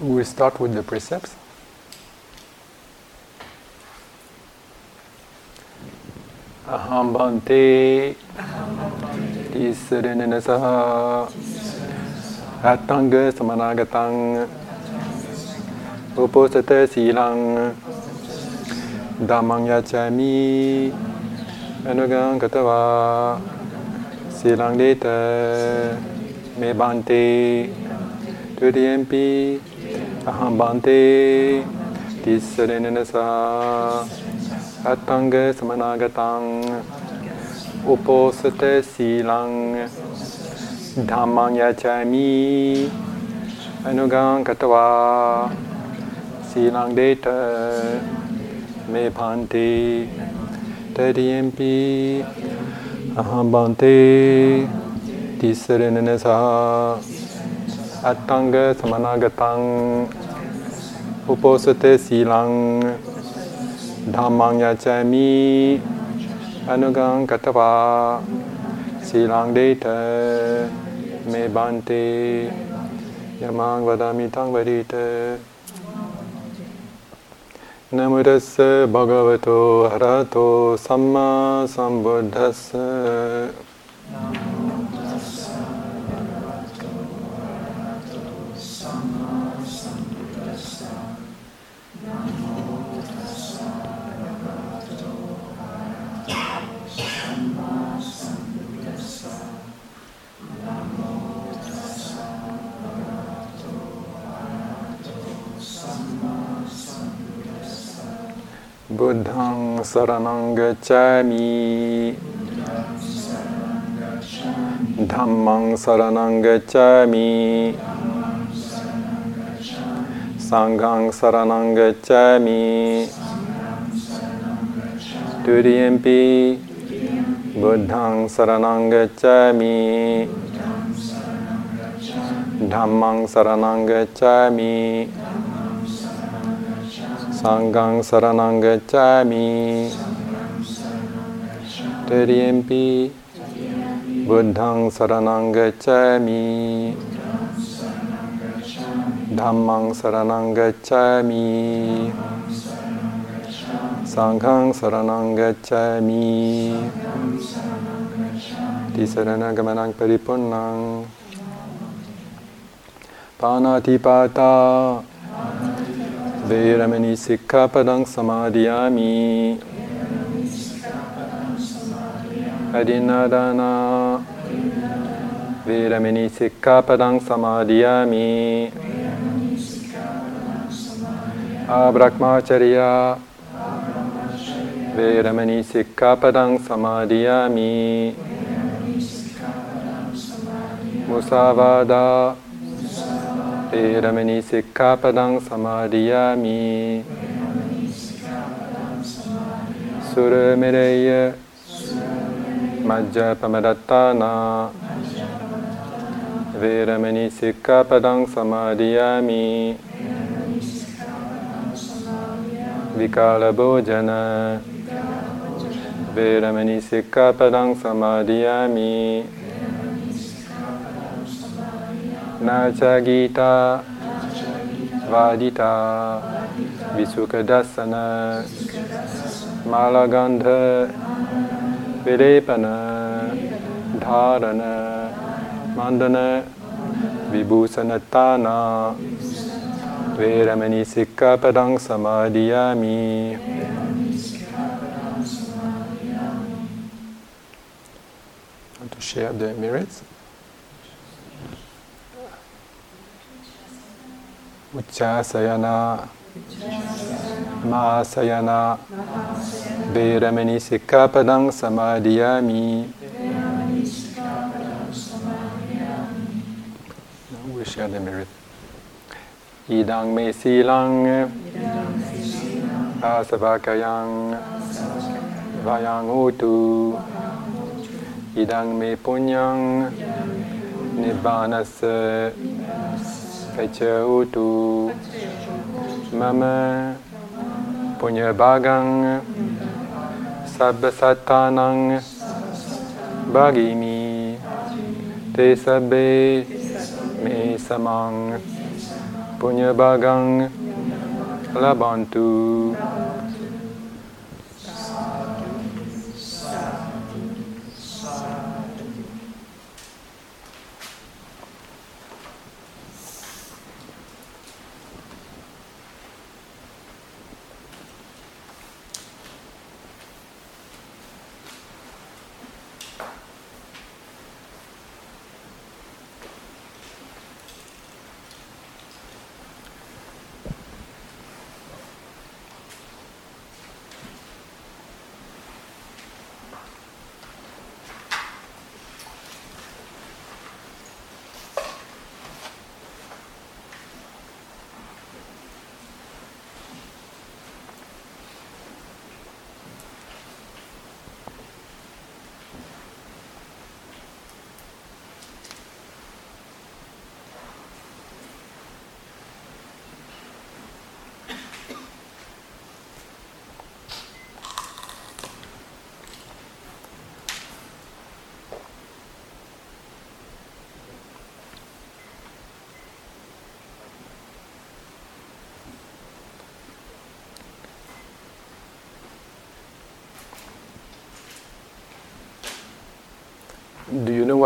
We start with the precepts. Aham bhante. Tisarinana saha atanga samanagatang. Uposata silang. Dhammang yachami. Anugang katava silang deta me bhante. Tudiyampi සහම්බන්තේ තිස්සරෙනනසා අත්තංග සමනාගතං උපෝසත සීලං ධම්මං යචමි අනුගං කතවා සීලං දේත මේ පාන්ති තරියම්පි අහම්බන්තේ තිස්සරෙනනසා අට්ඨංග සමනාගතං උපෝසතේ සීලං ධම්මං යචමි අනුගං කතවා සීලං දේත මේ බන්තේ යමං වදාමි තං වරීත නමෝ තස්ස භගවතෝ අරහතෝ සම්මා සම්බුද්දස්ස. බුද්ධං සරණං ගච්ඡාමි। ධම්මං සරණං ගච්ඡාමි। සංඝං සරණං ගච්ඡාමි। තුරියම්පි බුද්ධං සරණං ගච්ඡාමි। ධම්මං සරණං ගච්ඡාමි। Sangang saranang gacchami. Teriempi. Buddhang saranang gacchami. Dhammang saranang gacchami. Sanghang saranang gacchami. Ti saranagamanang paripunnang. Panathipata. Veramani Sikkhapadang Samadhiyami Adinadana Veramani Sikkhapadang Samadhiyami Abrahmacharya Veramani Sikkhapadang Samadhiyami Musavada Majja Pamadattana Veramani Sikkhapadang Samadhiyami. Sikkhapadang Samadhiyami. Nacha Gita Vadita. Visukadasana Malagandha. Vilepana Dharana. Mandana. Vibhusanatana. Veramani Sikkhapadang Samadhiyami. To share the merits. Uchasayana Mahasayana Veramani Sikkhapadang Samadhiyami. We share the merit. Idang me silang Asavakayang Vayang utu Idang me punyang Nibbanasa Pecha utu Mama Punya bagang. Sabbasatanang. Bhagimi Te sabbe Me samang. Punya Bagang. Labantu. Do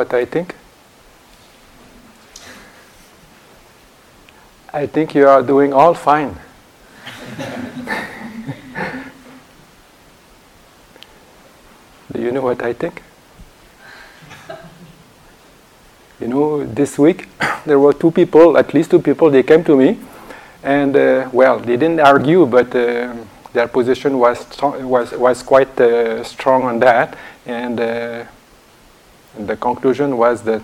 what I think? I think you are doing all fine. Do you know what I think? You know, this week there were two people, at least two people, they came to me, and uh, well, they didn't argue, but uh, their position was, was, was quite uh, strong on that, and uh, the conclusion was that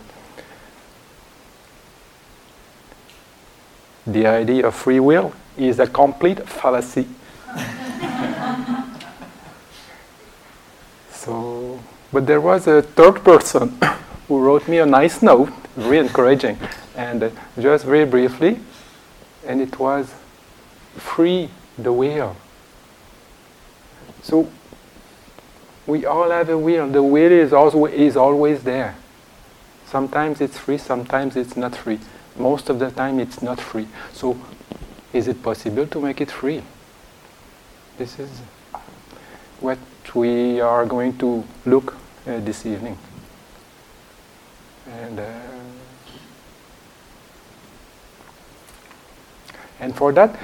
the idea of free will is a complete fallacy. so, but there was a third person who wrote me a nice note, very encouraging, and just very briefly, and it was free the will. So we all have a will. The will is also is always there. Sometimes it's free, sometimes it's not free. Most of the time it's not free. So is it possible to make it free? This is what we are going to look uh, this evening. And uh, and for that,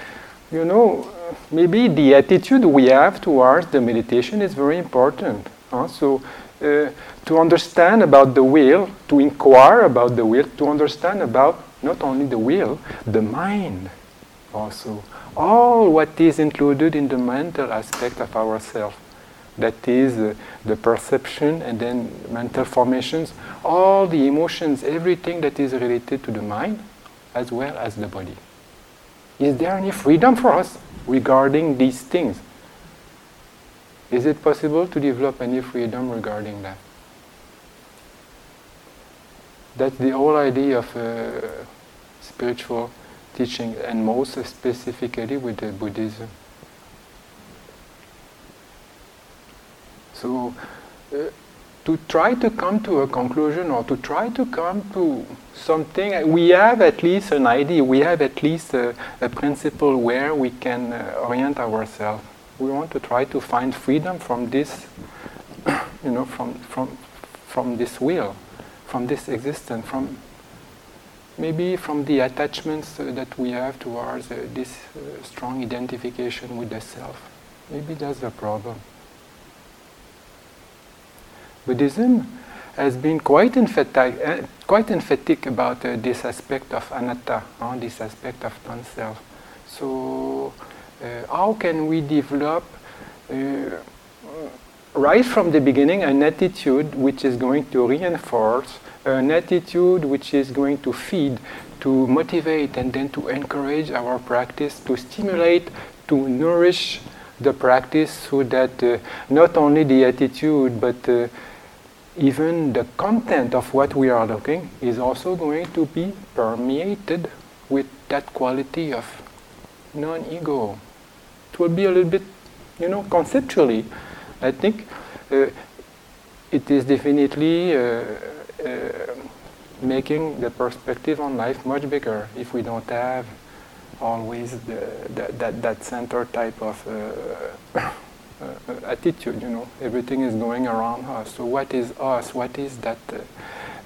you know, maybe the attitude we have towards the meditation is very important. Huh? So, uh, to understand about the will, to inquire about the will, to understand about not only the will, the mind also. All what is included in the mental aspect of ourself. That is uh, the perception and then mental formations, all the emotions, everything that is related to the mind as well as the body. Is there any freedom for us regarding these things? Is it possible to develop any freedom regarding that? That's the whole idea of uh, spiritual teaching, and most specifically with the Buddhism. So, uh, to try to come to a conclusion or to try to come to something, we have at least an idea, we have at least a, a principle where we can uh, orient ourselves. We want to try to find freedom from this, you know, from, from, from this will, from this existence, from maybe from the attachments uh, that we have towards uh, this uh, strong identification with the self. Maybe that's the problem. Buddhism has been quite emphatic, uh, quite emphatic about uh, this aspect of anatta, uh, this aspect of non-self. So, uh, how can we develop, uh, right from the beginning, an attitude which is going to reinforce, an attitude which is going to feed, to motivate, and then to encourage our practice, to stimulate, to nourish the practice so that uh, not only the attitude but even the content of what we are looking is also going to be permeated with that quality of non-ego. It will be a little bit, you know, conceptually. I think uh, it is definitely uh, uh, making the perspective on life much bigger if we don't have always the, the, that, that center type of uh, attitude, you know. Everything is going around us. So what is us? What is that? Uh,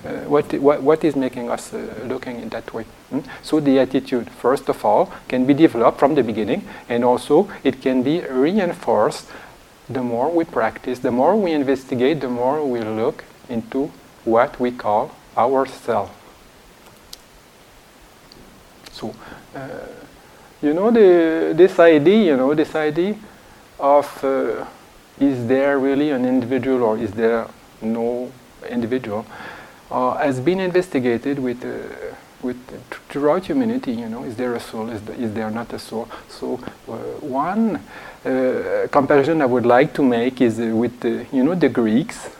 uh, what, what, what is making us uh, looking in that way? Hmm? So the attitude, first of all, can be developed from the beginning, and also it can be reinforced the more we practice, the more we investigate, the more we look into what we call ourself. So, uh, you know, the, this idea, you know, this idea of uh, is there really an individual or is there no individual uh, has been investigated with uh, with throughout humanity. You know, is there a soul? Is, is there not a soul? So uh, one uh, comparison I would like to make is with the, you know the Greeks.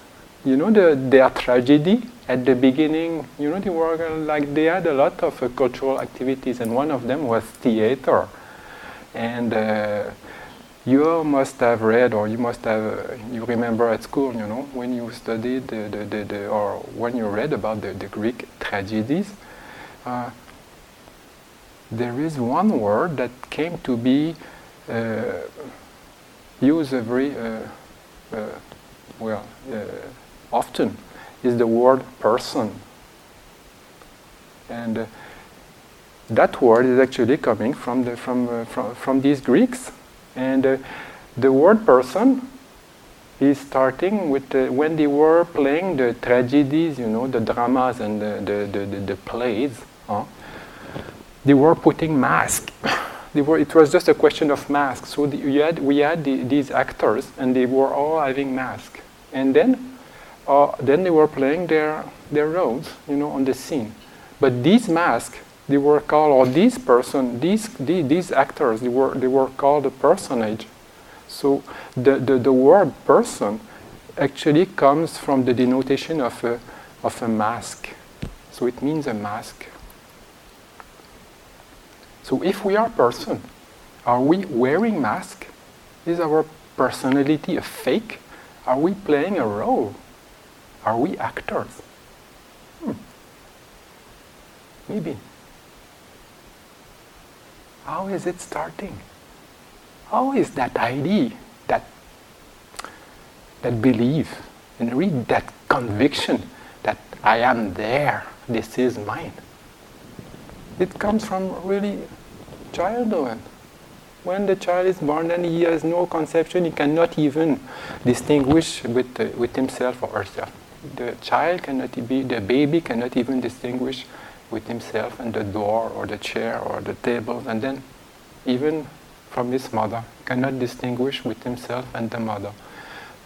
You know the, their tragedy at the beginning. You know they were like they had a lot of cultural activities, and one of them was theater, and you must have read or you must have uh, you remember at school you know when you studied the, the, the, the or when you read about the, the greek tragedies uh, there is one word that came to be uh, used very uh, uh, well uh, often is the word person. And that word is actually coming from the from from, from these greeks and uh, the word person is starting with uh, when they were playing the tragedies, you know, the dramas and the, the, the, the plays. Huh? They were putting masks. they were, it was just a question of masks. So the, had, we had the, these actors, and they were all having masks. And then, uh, then they were playing their, their roles, you know, on the scene. But these masks they were called, or these person, these, these, these actors, they were, they were called a personage. So the, the, the word person actually comes from the denotation of a, of a mask. So it means a mask. So if we are person, are we wearing mask? Is our personality a fake? Are we playing a role? Are we actors? Hmm. Maybe. How is it starting? How is that idea, that, that belief, and read that conviction that I am there, this is mine? It comes from really childhood. When the child is born and he has no conception, he cannot even distinguish with, uh, with himself or herself. The child cannot be, the baby cannot even distinguish with himself and the door or the chair or the table, and then even from his mother, cannot distinguish with himself and the mother.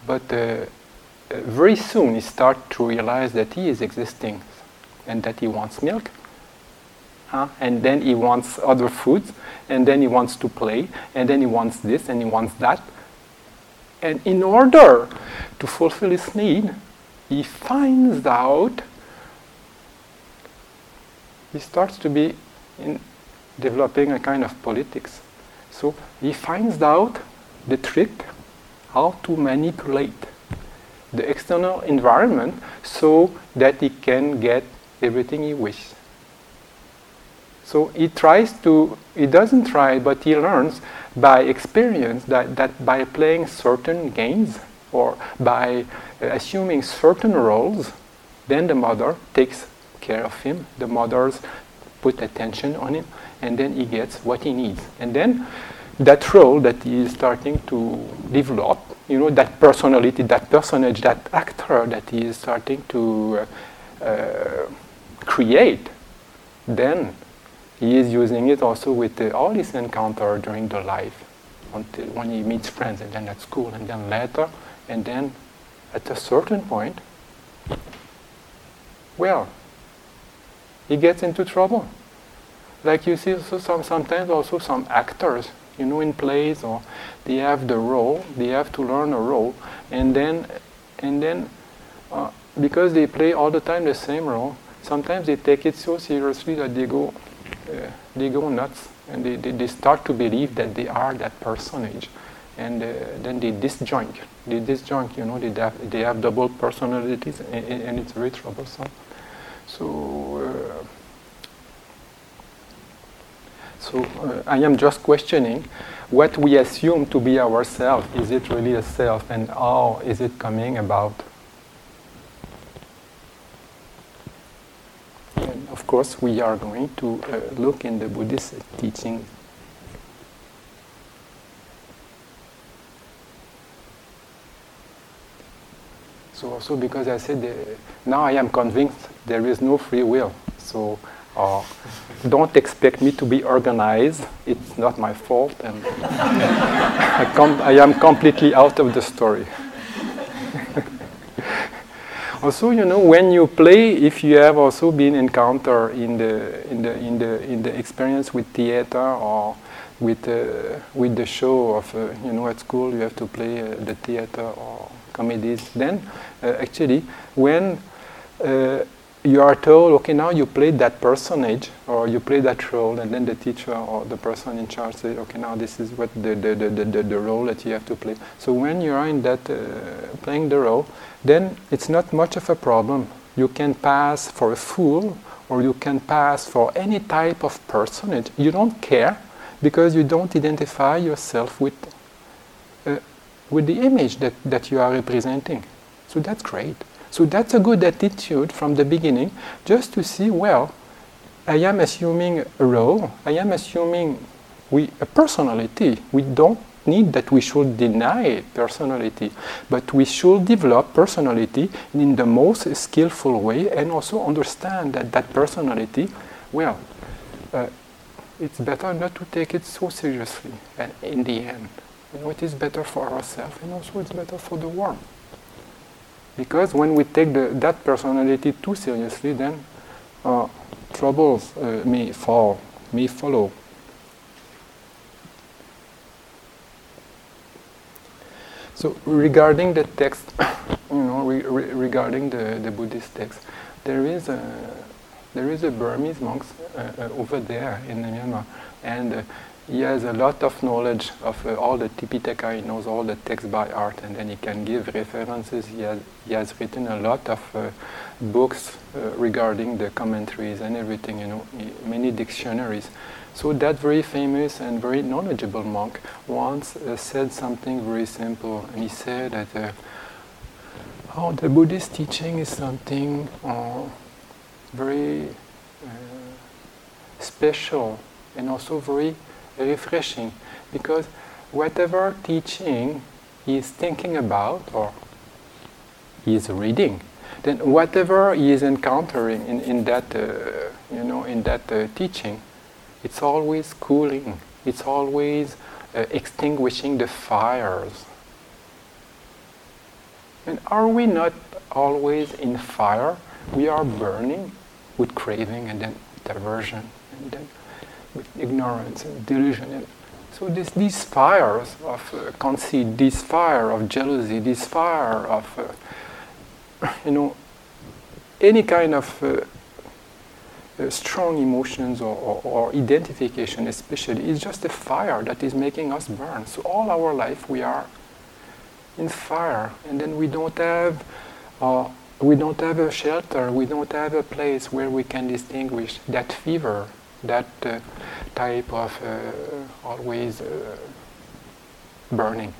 But uh, uh, very soon he starts to realize that he is existing and that he wants milk. Huh? And then he wants other foods, and then he wants to play, and then he wants this and he wants that. And in order to fulfill his need, he finds out he starts to be in developing a kind of politics. So he finds out the trick how to manipulate the external environment so that he can get everything he wishes. So he tries to, he doesn't try, but he learns by experience that, that by playing certain games or by uh, assuming certain roles, then the mother takes care of him, the mothers put attention on him, and then he gets what he needs. And then that role that he is starting to develop, you know, that personality, that personage, that actor that he is starting to uh, uh, create, then he is using it also with uh, all his encounter during the life, until when he meets friends, and then at school, and then later, and then at a certain point, well, he gets into trouble. Like you see, also some, sometimes also some actors, you know, in plays, or they have the role, they have to learn a role, and then, and then, uh, because they play all the time the same role, sometimes they take it so seriously that they go, uh, they go nuts, and they, they, they, start to believe that they are that personage, and uh, then they disjoint, they disjoint, you know, they have, they have double personalities, and, and it's very troublesome. So, uh, So uh, I am just questioning what we assume to be ourself. Is it really a self, and how is it coming about? And of course, we are going to uh, look in the Buddhist teaching So also because I said uh, now I am convinced there is no free will. So uh, don't expect me to be organized. It's not my fault, and I, com- I am completely out of the story. also, you know, when you play, if you have also been encounter in the in the in the in the experience with theater or with uh, with the show of uh, you know at school you have to play uh, the theater or comedies. Then, uh, actually, when uh, you are told, okay, now you play that personage or you play that role, and then the teacher or the person in charge says, okay, now this is what the, the, the, the, the role that you have to play. So when you are in that uh, playing the role, then it's not much of a problem. You can pass for a fool or you can pass for any type of personage. You don't care because you don't identify yourself with with the image that, that you are representing. So that's great. So that's a good attitude from the beginning, just to see, well, I am assuming a role, I am assuming we, a personality. We don't need that we should deny personality, but we should develop personality in the most skillful way and also understand that that personality, well, uh, it's better not to take it so seriously and in the end. You know, it is better for ourselves and also it's better for the world. Because when we take the, that personality too seriously, then uh, troubles uh, may fall, may follow. So regarding the text, you know, re- re- regarding the, the Buddhist text, there is a there is a Burmese monk uh, uh, over there in Myanmar, and uh, he has a lot of knowledge of uh, all the Tipitaka. He knows all the texts by heart, and then he can give references. He has, he has written a lot of uh, books uh, regarding the commentaries and everything. You know, many dictionaries. So that very famous and very knowledgeable monk once uh, said something very simple, and he said that. Uh, oh, the Buddhist teaching is something uh, very special and also very refreshing because whatever teaching he is thinking about or he is reading, then whatever he is encountering in, in that, uh, you know, in that uh, teaching, it's always cooling. It's always uh, extinguishing the fires. And are we not always in fire? We are burning with craving and then diversion and then ignorance and delusion. And so this, these fires of uh, conceit, this fire of jealousy, this fire of, uh, you know, any kind of uh, uh, strong emotions or, or, or, identification, especially, is just a fire that is making us burn. So all our life we are in fire, and then we don't have. Uh, we don't have a shelter, we don't have a place where we can distinguish that fever that uh, type of uh, always uh, burning.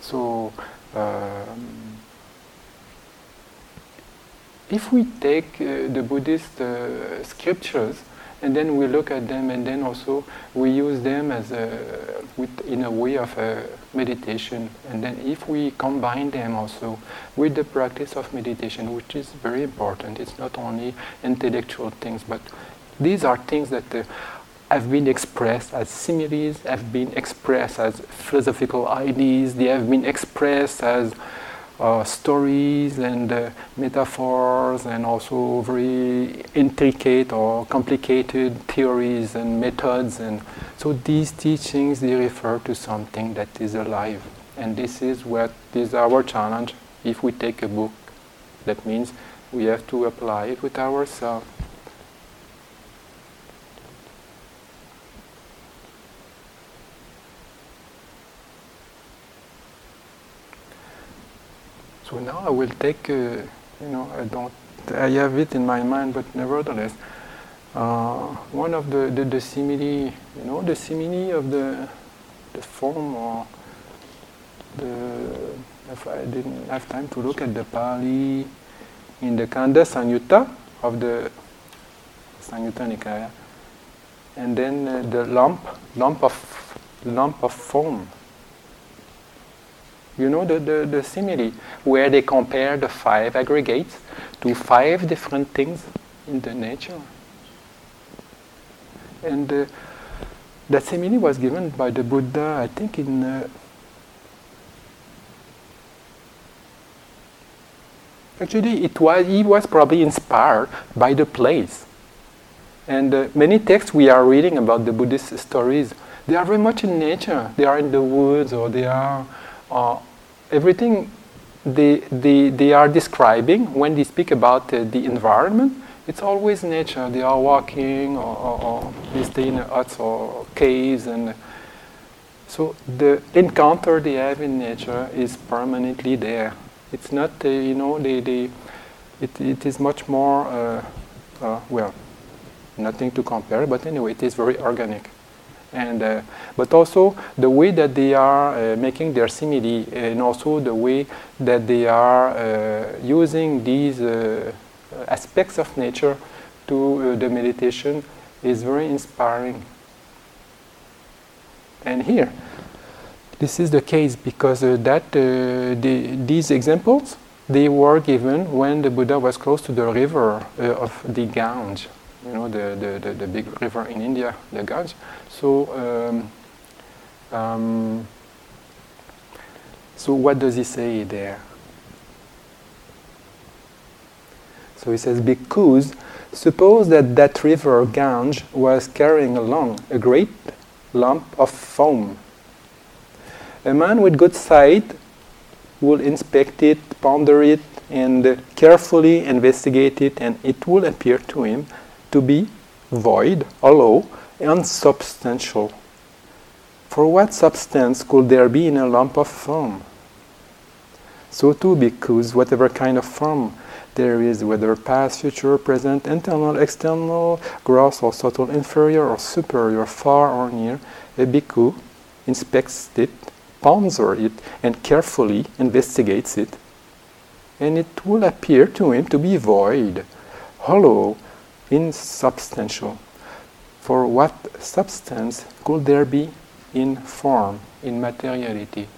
So um, if we take the Buddhist scriptures and then we look at them and then also we use them as a, with, in a way of a meditation and then if we combine them also with the practice of meditation which is very important it's not only intellectual things but these are things that uh, have been expressed as similes, have been expressed as philosophical ideas, they have been expressed as uh, stories and uh, metaphors and also very intricate or complicated theories and methods and so these teachings they refer to something that is alive. And this is what is our challenge. If we take a book that means we have to apply it with ourselves So now I will take, uh, you know, I don't, I have it in my mind, but nevertheless, uh, one of the, the, the simile, you know, the simile of the, the form or the, if I didn't have time to look at the Pali in the Khandha Samyutta of the Samyutta Nikaya, and then uh, the lump, lump of, lump of foam. You know the, the, the simile, where they compare the five aggregates to five different things in the nature. And uh, that simile was given by the Buddha, I think, in. Uh, actually, it was he was probably inspired by the place. And uh, many texts we are reading about the Buddhist stories, they are very much in nature. They are in the woods, or they are uh, everything they, they, they are describing when they speak about uh, the environment it's always nature. They are walking or, or, or they stay in huts or caves, and so the encounter they have in nature is permanently there. It's not, uh, you know, they, they, it, it is much more, uh, uh, well, nothing to compare, but anyway, it is very organic. And, uh, but also the way that they are uh, making their simile and also the way that they are uh, using these aspects of nature to uh, the meditation is very inspiring. And here, this is the case because uh, that uh, the, these examples they were given when the Buddha was close to the river uh, of the Gange, you know, the, the, the, the, big river in India, the Ganges. So, um, um, so what does he say there? So he says, bhikkhus suppose that that river Gange was carrying along a great lump of foam. A man with good sight will inspect it, ponder it, and carefully investigate it, and it will appear to him to be void, hollow, unsubstantial. For what substance could there be in a lump of foam? So too, bhikkhus whatever kind of form there is whether past, future, present, internal, external, gross or subtle, inferior or superior, far or near. A bhikkhu inspects it, ponders it, and carefully investigates it. And it will appear to him to be void, hollow, insubstantial. For what substance could there be in form, in materiality?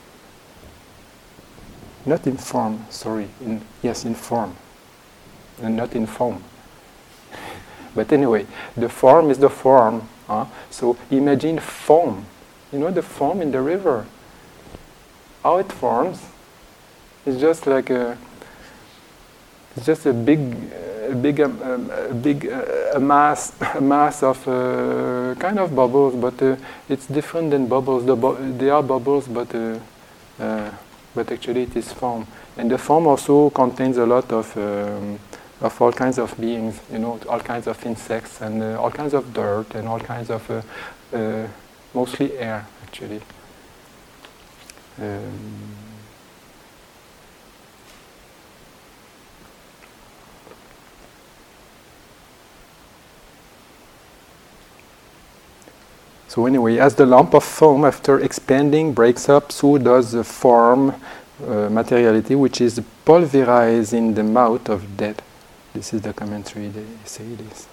Not in form, sorry, in, yes, in form and not in form. but anyway, the form is the form. Huh? So imagine foam. You know the foam in the river. How it forms? It's just like a. It's just a big, a big, um, um, a big uh, a mass, a mass of uh, kind of bubbles, but uh, it's different than bubbles. The bu- they are bubbles, but uh, uh, but actually it is foam. And the foam also contains a lot of um, of all kinds of beings, you know, all kinds of insects and uh, all kinds of dirt and all kinds of, mostly air actually. Um, So anyway, as the lump of foam after expanding breaks up, so does the form uh, materiality, which is pulverized in the mouth of death. This is the commentary they say this.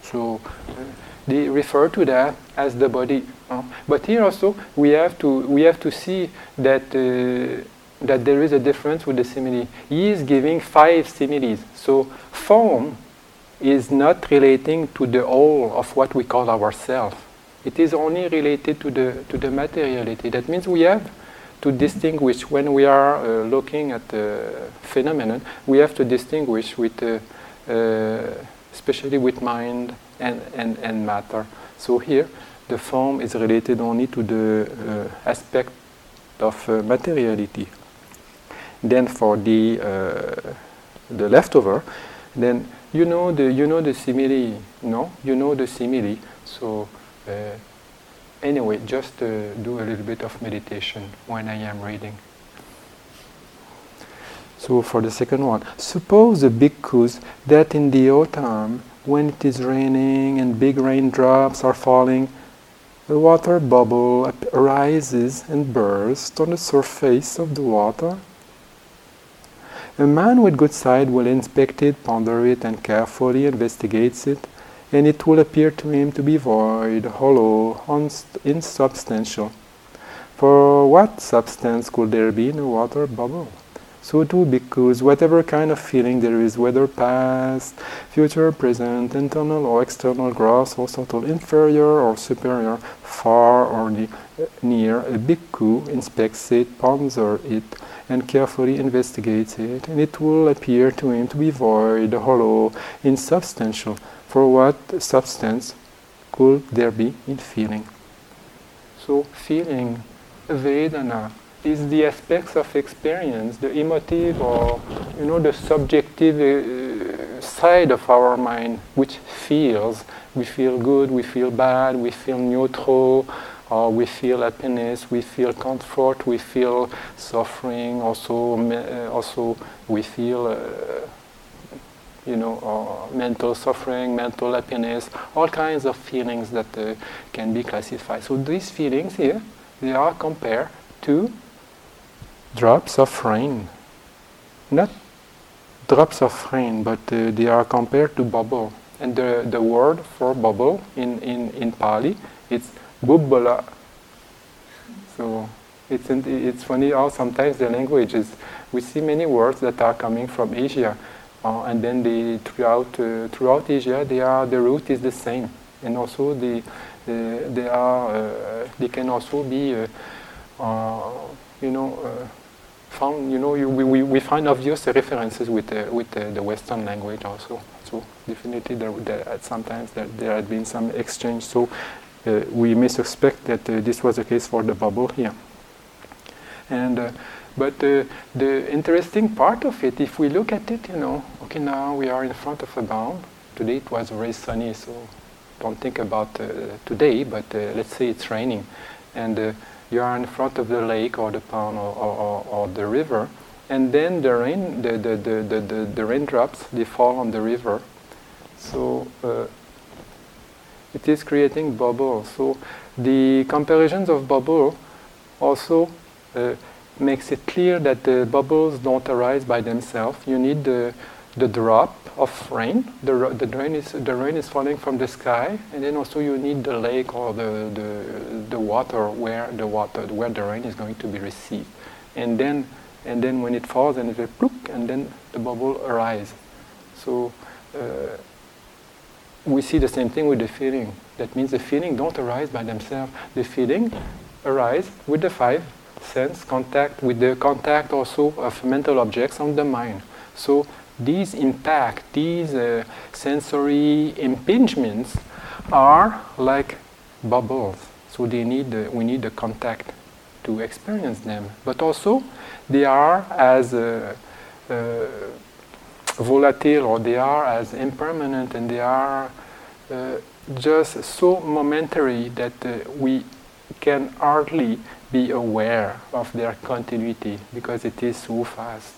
So uh, they refer to that as the body. Uh, but here also we have to we have to see that uh, that there is a difference with the simile. He is giving five similes. So form is not relating to the whole of what we call ourself. It is only related to the to the materiality. That means we have to distinguish when we are uh, looking at the phenomenon, we have to distinguish with, uh, uh, especially with mind and, and, and matter. So here, the form is related only to the uh, aspect of uh, materiality. Then for the uh, the leftover, then you know the you know the simile, no? You know the simile. So anyway, just uh, do a little bit of meditation when I am reading. So for the second one, suppose the bhikkhus that in the autumn when it is raining and big raindrops are falling, a water bubble arises and bursts on the surface of the water. A man with good sight will inspect it, ponder it, and carefully investigates it, and it will appear to him to be void, hollow, insubstantial. For what substance could there be in a water bubble? So too, bhikkhus whatever kind of feeling there is, whether past, future, present, internal or external, gross or subtle, inferior or superior, far or ne- near, a bhikkhu inspects it, ponders it, and carefully investigates it, and it will appear to him to be void, hollow, insubstantial. For what substance could there be in feeling? So, feeling, Vedana, is the aspects of experience, the emotive or you know the subjective uh, side of our mind, which feels. We feel good, we feel bad, we feel neutral, or we feel happiness, we feel comfort, we feel suffering. Also, uh, also we feel. Uh, you know, uh, mental suffering, mental happiness, all kinds of feelings that uh, can be classified. So these feelings here, they are compared to drops of rain. Not drops of rain, but uh, they are compared to bubble. And the, the word for bubble in, in, in Pali, it's bubbala. So it's, it's funny how sometimes the language is, we see many words that are coming from Asia, uh, and then they, throughout, uh, throughout Asia, they are, the root is the same. And also the, the they, are, uh, they can also be, uh, uh, you know, uh, found, you know, you, we, we find obvious references with, the, with the, the Western language also. So definitely there, there sometimes there, there had been some exchange. So uh, we may suspect that uh, this was the case for the bubble here. And uh, but uh, the interesting part of it, if we look at it, you know, okay, now we are in front of a bound. Today it was very sunny, so don't think about uh, today, but let's say it's raining, and you are in front of the lake or the pond or, or, or the river, and then the rain, the, the, the, the, the, the raindrops, they fall on the river. So uh, it is creating bubbles. So the comparisons of bubble also uh, makes it clear that the bubbles don't arise by themselves. You need the, the drop of rain. The, the, rain is, the rain is falling from the sky, and then also you need the lake or the, the, the water where the water where the rain is going to be received. And then and then when it falls and it will pluk, and then the bubble arises. So uh, we see the same thing with the feeling. That means the feeling don't arise by themselves. The feeling arise with the five sense contact, with the contact also of mental objects on the mind. So these impact, these uh, sensory impingements are like bubbles. So they need we need the contact to experience them. But also they are as uh, uh, volatile or they are as impermanent and they are uh, just so momentary that uh, we can hardly be aware of their continuity because it is so fast.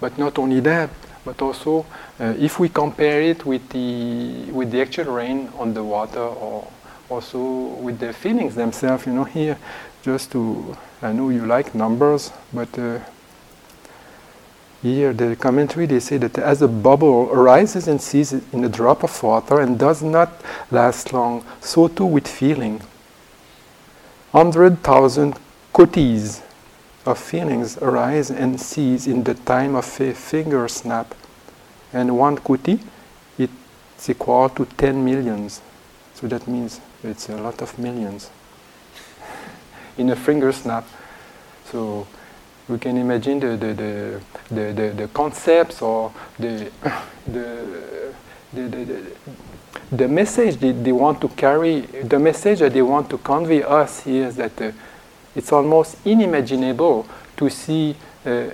But not only that, but also uh, if we compare it with the with the actual rain on the water, or also with the feelings themselves, you know, here, just to I know you like numbers, but uh, here the commentary they say that as a bubble arises and ceases in a drop of water and does not last long, so too with feeling. Hundred thousand kotis of feelings arise and cease in the time of a finger snap. And one koti, it's equal to 10 millions. So that means it's a lot of millions in a finger snap. So we can imagine the, the, the, the, the, the concepts or the, the, the, the, the message that they want to carry, the message that they want to convey us here is that uh, it's almost unimaginable to see uh,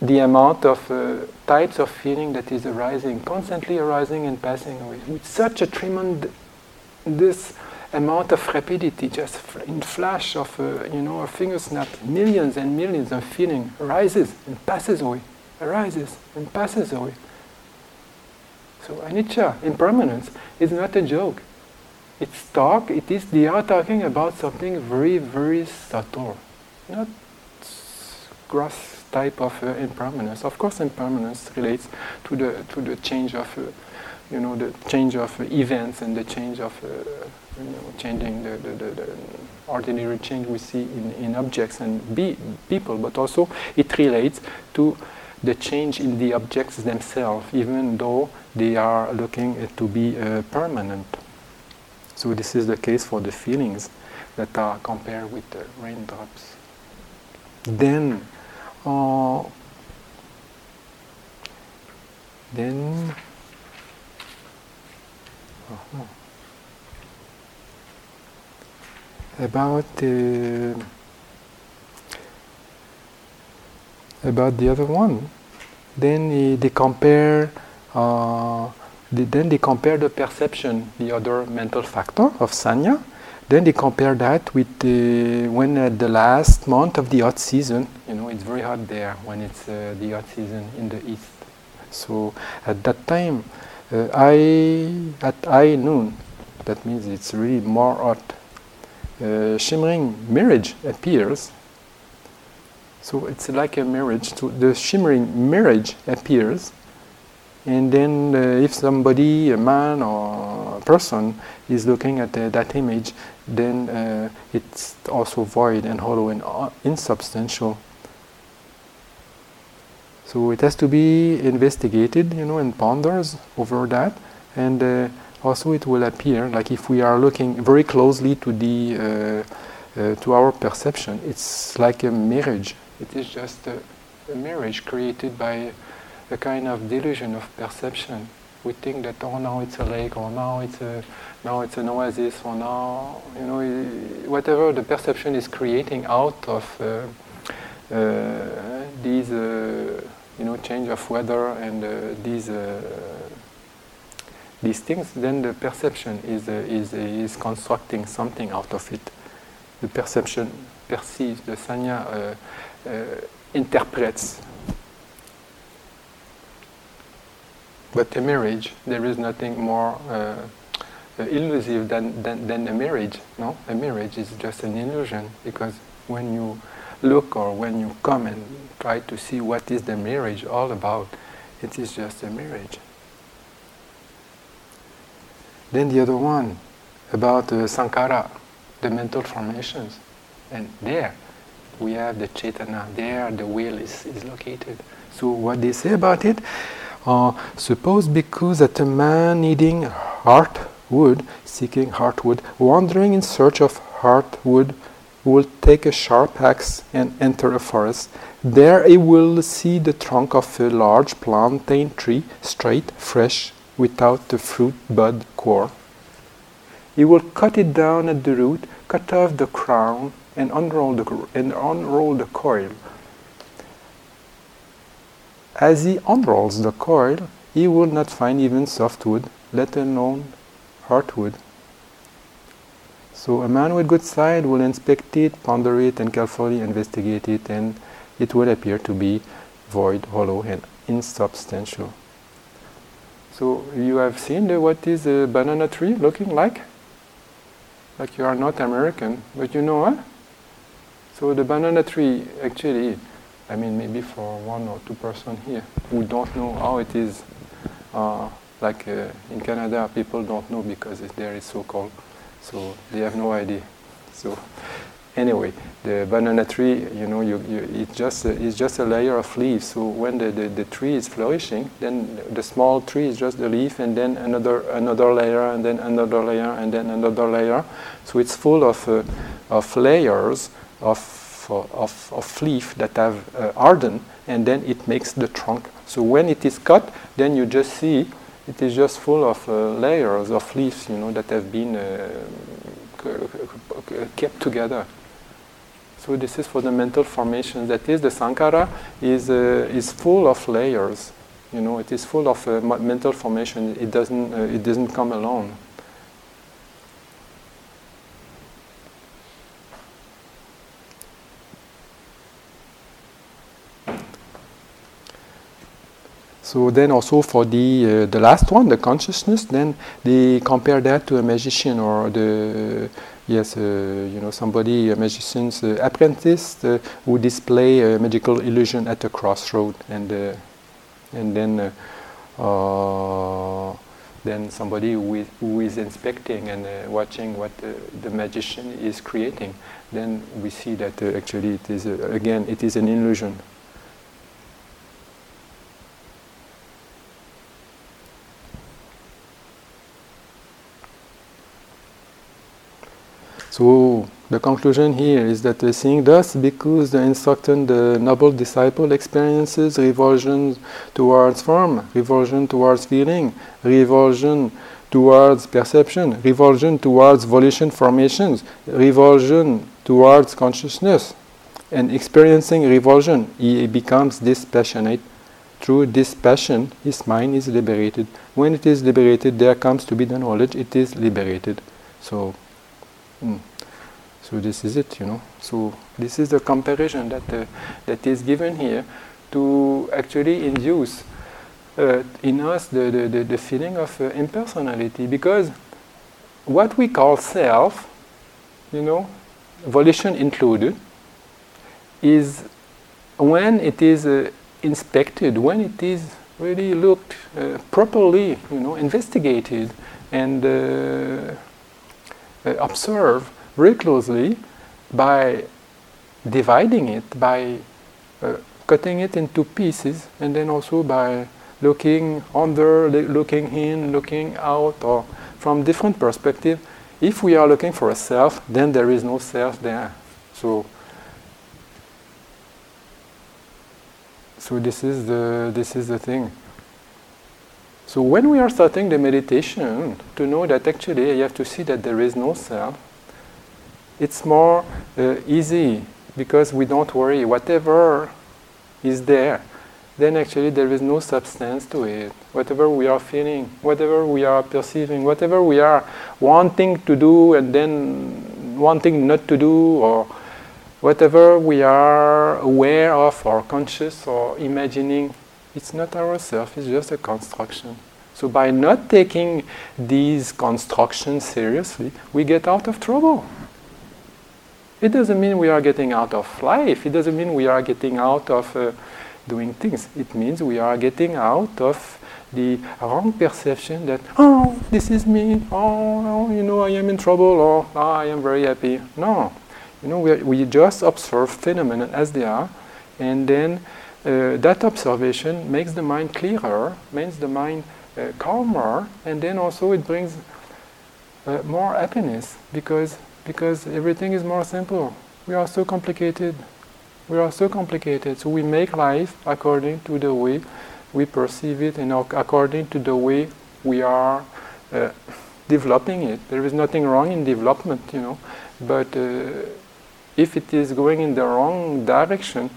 the amount of uh, types of feeling that is arising, constantly arising and passing away, with such a tremendous amount of rapidity, just in flash of uh, you know a finger snap, millions and millions of feeling arises and passes away, arises and passes away. So anicca, impermanence, is not a joke. It's talk, it is, they are talking about something very, very subtle, not gross type of uh, impermanence. Of course, impermanence relates to the, to the change of, uh, you know, the change of events and the change of, uh, you know, changing the, the, the, the, ordinary change we see in, in objects and be, people, but also it relates to the change in the objects themselves, even though they are looking to be uh, permanent. So this is the case for the feelings that are compared with the raindrops. Then, uh, then, uh-huh. about uh, about the other one, then uh, they compare. Uh, then they compare the perception, the other mental factor of sanya. Then they compare that with the, when at the last month of the hot season, you know, it's very hot there when it's uh, the hot season in the east. So at that time, uh, I at high noon, that means it's really more hot. Uh, shimmering mirage appears. So it's like a mirage. So the shimmering mirage appears and then uh, if somebody, a man or a person, is looking at uh, that image, then uh, it's also void and hollow and uh, insubstantial. So it has to be investigated, you know, and ponders over that. And uh, also it will appear, like if we are looking very closely to the uh, to our perception, it's like a mirage. It is just a, a mirage created by a kind of delusion of perception. We think that oh now it's a lake, or now it's a now it's an oasis, or now you know whatever the perception is creating out of uh, uh, these uh, you know change of weather and uh, these uh, these things. Then the perception is is is constructing something out of it. The perception perceives, the sanya interprets But a marriage, there is nothing more uh, uh, elusive than, than, than a marriage. No, a marriage is just an illusion because when you look or when you come and try to see what is the marriage all about, it is just a marriage. Then the other one about uh, sankhara, the mental formations, and there we have the cetana. There the will is, is located. So what they say about it? Uh, suppose because that a man needing heartwood, seeking heartwood, wandering in search of heartwood, will take a sharp axe and enter a forest. There he will see the trunk of a large plantain tree, straight, fresh, without the fruit bud core. He will cut it down at the root, cut off the crown, and unroll the, and unroll the coil. As he unrolls the coil, he will not find even softwood, let alone hardwood. So a man with good sight will inspect it, ponder it, and carefully investigate it, and it will appear to be void, hollow, and insubstantial. So you have seen the, what is a banana tree looking like? Like you are not American, but you know what? So the banana tree actually I mean, maybe for one or two person here who don't know how it is. Uh, like uh, in Canada, people don't know because there is so cold, so they have no idea. So anyway, the banana tree, you know, you, you, it's just a, it's just a layer of leaves. So when the, the, the, tree is flourishing, then the small tree is just a leaf, and then another another layer, and then another layer, and then another layer. So it's full of uh, of layers of of, of leaf that have uh, hardened and then it makes the trunk. So when it is cut, then you just see it is just full of uh, layers of leaves, you know, that have been uh, kept together. So this is for the mental formation. That is, the sankhara is uh, is full of layers. You know, it is full of uh, mental formation. It doesn't uh, it doesn't come alone. So then also for the uh, the last one, the consciousness, then they compare that to a magician or the yes, uh, you know, somebody, a magician's uh, apprentice uh, who display a magical illusion at a crossroad, and uh, and then uh, then somebody who is, who is inspecting and watching what the magician is creating, then we see that actually it is again it is an illusion. So the conclusion here is that the seeing thus because the instructor, the noble disciple experiences revulsion towards form, revulsion towards feeling, revulsion towards perception, revulsion towards volition formations, revulsion towards consciousness. And experiencing revulsion, he becomes dispassionate. Through this passion, his mind is liberated. When it is liberated, there comes to be the knowledge, it is liberated. So Mm. So this is it, you know. So this is the comparison that uh, that is given here to actually induce uh, in us the, the, the, the feeling of uh, impersonality because what we call self, you know, volition included, is when it is uh, inspected, when it is really looked uh, properly, you know, investigated and uh, observe very closely by dividing it, by uh, cutting it into pieces, and then also by looking under, looking in, looking out, or from different perspective. If we are looking for a self, then there is no self there. So, so this is the this is the thing. So when we are starting the meditation, to know that actually you have to see that there is no self, it's more uh, easy because we don't worry. Whatever is there, then actually there is no substance to it. Whatever we are feeling, whatever we are perceiving, whatever we are wanting to do and then wanting not to do, or whatever we are aware of or conscious or imagining, it's not ourself, it's just a construction. So by not taking these constructions seriously, we get out of trouble. It doesn't mean we are getting out of life. It doesn't mean we are getting out of uh, doing things. It means we are getting out of the wrong perception that, oh, this is me, oh, you know, I am in trouble, or oh, I am very happy. No. You know, we, we just observe phenomena as they are, and then uh, that observation makes the mind clearer, makes the mind uh, calmer, and then also it brings uh, more happiness because because everything is more simple. We are so complicated. We are so complicated. So we make life according to the way we perceive it and according to the way we are uh, developing it. There is nothing wrong in development, you know, but uh, if it is going in the wrong direction,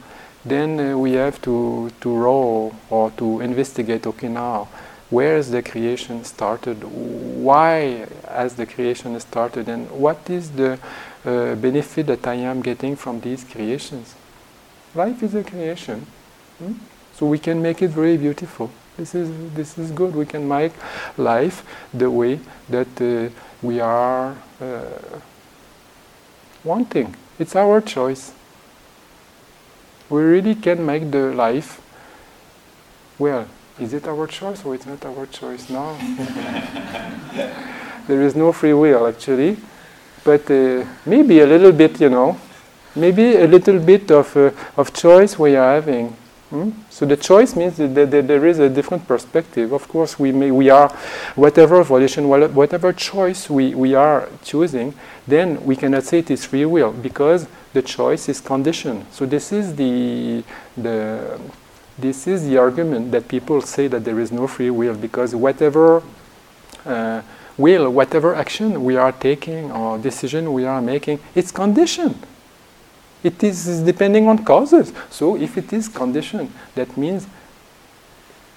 then uh, we have to, to roll or to investigate, okay, now, where is the creation started? Why has the creation started? And what is the uh, benefit that I am getting from these creations? Life is a creation. Hmm? So we can make it very beautiful. This is, this is good. We can make life the way that uh, we are uh, wanting. It's our choice we really can make the life. Well is it our choice or it's not our choice? No. There is no free will actually. But uh, maybe a little bit you know. Maybe a little bit of, uh, of choice we are having Hmm? So the choice means that, that, there is a different perspective. Of course, we may, we are whatever volition, whatever choice we, we are choosing, then we cannot say it is free will because the choice is conditioned. So this is the the this is the argument that people say that there is no free will because whatever uh, will, whatever action we are taking or decision we are making, it's conditioned. It is depending on causes. So if it is conditioned, that means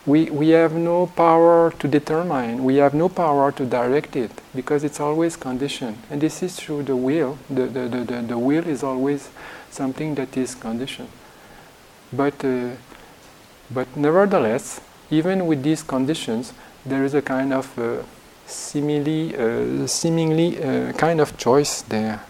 we, we have no power to determine, we have no power to direct it because it's always conditioned. And this is through the will. The, the, the, the, the will is always something that is conditioned. But, uh, but nevertheless, even with these conditions, there is a kind of uh, seemingly, uh, seemingly uh, kind of choice there.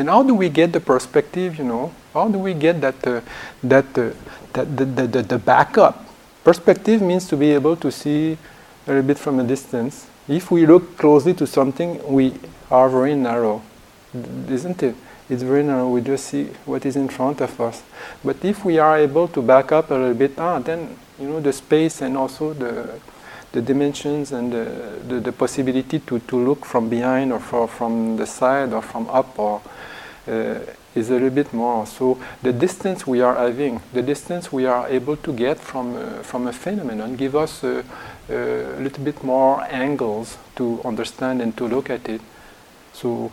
And how do we get the perspective, you know? How do we get that, uh, that, uh, that the, the, the, the backup? Perspective means to be able to see a little bit from a distance. If we look closely to something, we are very narrow, isn't it? It's very narrow. We just see what is in front of us. But if we are able to back up a little bit, ah, then you know the space and also the the dimensions and the, the, the possibility to, to look from behind or for, from the side or from up or is a little bit more. So the distance we are having, the distance we are able to get from uh, from a phenomenon, give us a, a, little bit more angles to understand and to look at it. So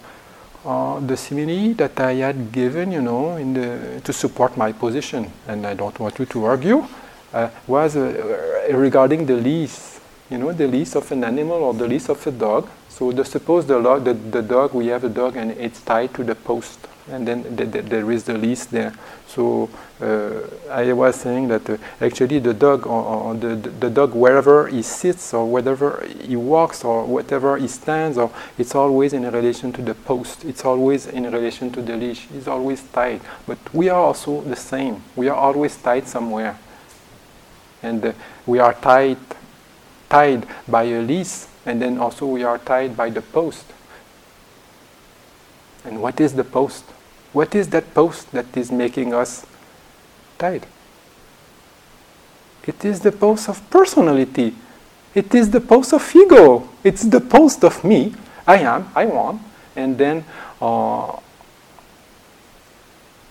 uh, the simile that I had given, you know, in the, to support my position, and I don't want you to argue, uh, was uh, regarding the lease. You know, the lease of an animal or the lease of a dog. So the, suppose the, the, the dog, we have a dog and it's tied to the post and then th th there is the leash there. So uh, I was saying that uh, actually the dog, the, the dog wherever he sits or wherever he walks or whatever he stands, or it's always in relation to the post. It's always in relation to the leash. He's always tied. But we are also the same. We are always tied somewhere, and uh, we are tied tied by a lease, and then also we are tied by the post. And what is the post? What is that post that is making us tied? It is the post of personality. It is the post of ego. It's the post of me. I am, I want. And then, uh,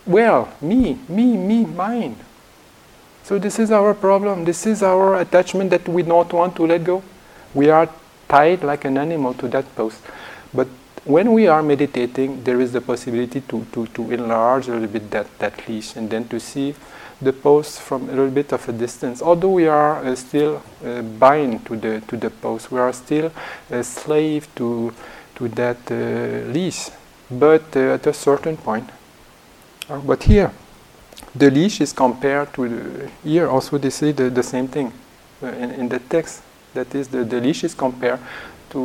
well, me, me, me, mine. So this is our problem. This is our attachment that we don't want to let go. We are tied like an animal to that post. But when we are meditating, there is the possibility to, to, to enlarge a little bit that, that leash and then to see the post from a little bit of a distance. Although we are uh, still uh, bind to the, to the post, we are still a slave to, to that uh, leash, but uh, at a certain point. Uh, but here, the leash is compared to the, here also they say the, the same thing uh, in, in the text. That is, the, the leash is compared to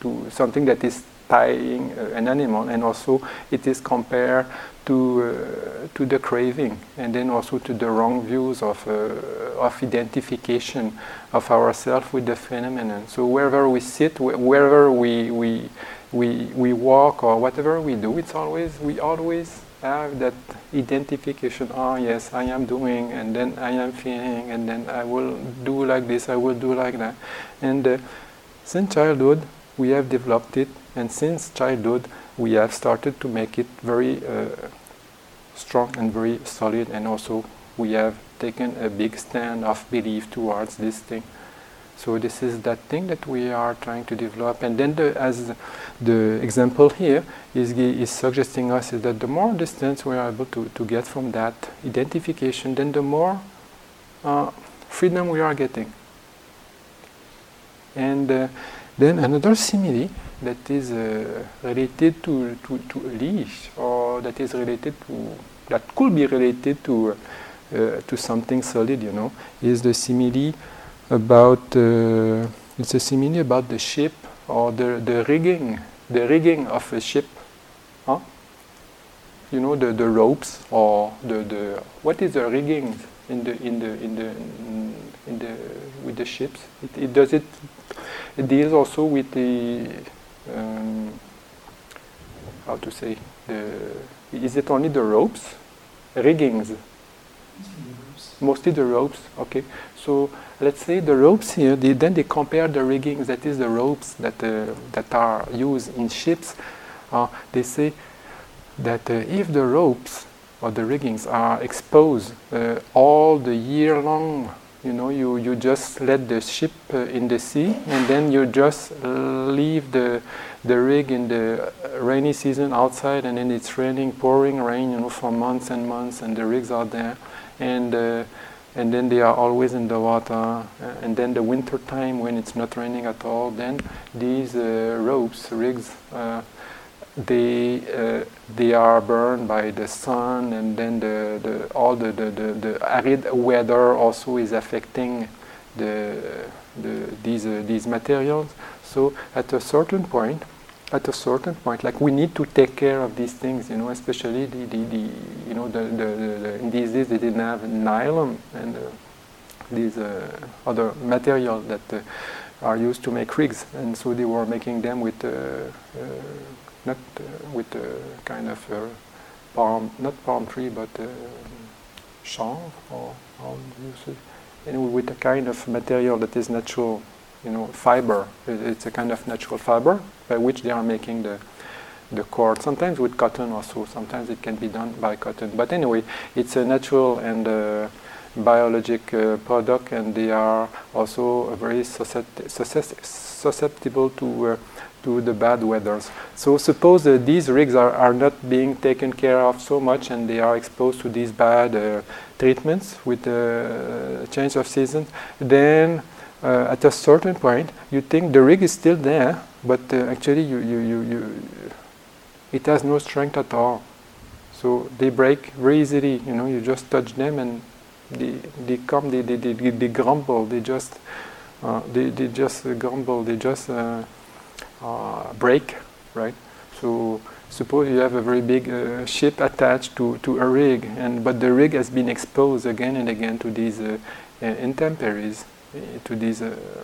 to something that is tying uh, an animal, and also it is compared to uh, to the craving, and then also to the wrong views of uh, of identification of ourselves with the phenomenon. So wherever we sit, wherever we we we we walk, or whatever we do, it's always we always have that identification. Oh yes, I am doing, and then I am feeling, and then I will do like this, I will do like that, and uh, since childhood we have developed it, and since childhood, we have started to make it very uh, strong and very solid, and also we have taken a big stand of belief towards this thing. So this is that thing that we are trying to develop, and then the, as the example here is, is suggesting us is that the more distance we are able to, to get from that identification, then the more uh, freedom we are getting. And uh, then another simile that is uh, related to, to, to a leash or that is related to, that could be related to, uh, to something solid, you know, is the simile about, uh, it's a simile about the ship or the, the rigging, the rigging of a ship. Huh? You know, the, the ropes or the, the, what is the rigging in the, in the, in the, in the, with the ships? It, it does it it deals also with the um, how to say the is it only the ropes riggings mostly the ropes okay? So let's say the ropes here they, then they compare the riggings that is the ropes that uh, that are used in ships. Uh, they say that uh, if the ropes or the riggings are exposed uh, all the year long you know you, you just let the ship uh, in the sea and then you just leave the the rig in the rainy season outside and then it's raining pouring rain you know for months and months and the rigs are there and uh, and then they are always in the water uh, and then the winter time when it's not raining at all then these uh, ropes rigs they uh, they are burned by the sun, and then the, the all the, the, the, the arid weather also is affecting the, the these uh, these materials. So at a certain point, at a certain point, like we need to take care of these things, you know, especially the, the, the you know the, the, the, in these days they didn't have nylon and uh, these uh, other materials that uh, are used to make rigs, and so they were making them with uh, uh, not uh, with kind of palm, not palm tree, but chanvre or how do you say? Anyway, with a kind of material that is natural, you know, fiber. It's a kind of natural fiber by which they are making the the cord. Sometimes with cotton also. Sometimes it can be done by cotton. But anyway, it's a natural and uh, biologic uh, product and they are also very susceptible to uh, to the bad weathers. So suppose these rigs are, are not being taken care of so much and they are exposed to these bad uh, treatments with the uh, change of season, then uh, at a certain point you think the rig is still there, but actually you, you, you, you, it has no strength at all. So they break very easily, you know, you just touch them and they, they come, they, they, they, they grumble, they just, uh, they, they just grumble, they just uh, uh, break, right? So suppose you have a very big uh, ship attached to, to a rig, and but the rig has been exposed again and again to these uh, intemperies, to these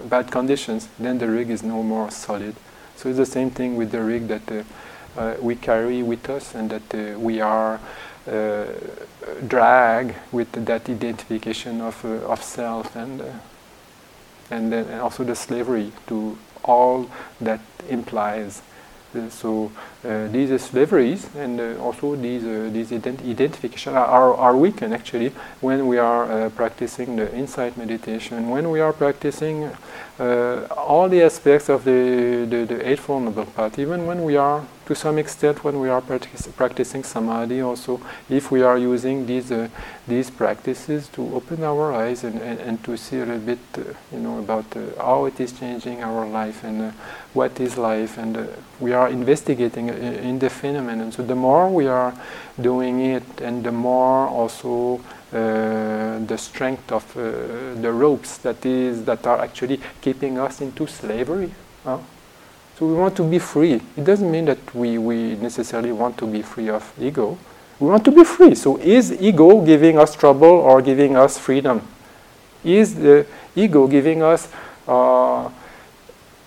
bad conditions, then the rig is no more solid. So it's the same thing with the rig that uh, we carry with us and that uh, we are uh, drag with that identification of, of self and and then and also the slavery to all that implies. Uh, so uh, these slaveries and uh, also these these ident- identification are, are weakened actually when we are practicing the insight meditation. When we are practicing all the aspects of the, the, the Eightfold Noble Path, even when we are to some extent when we are practic- practicing samadhi. Also if we are using these uh, these practices to open our eyes and, and, and to see a little bit uh, you know about uh, how it is changing our life and uh, what is life. And uh, we are investigating uh, in the phenomenon. So the more we are doing it and the more also the strength of the ropes that is that are actually keeping us into slavery so we want to be free. It doesn't mean that we, we necessarily want to be free of ego. We want to be free. So is ego giving us trouble or giving us freedom? Is the ego giving us, uh,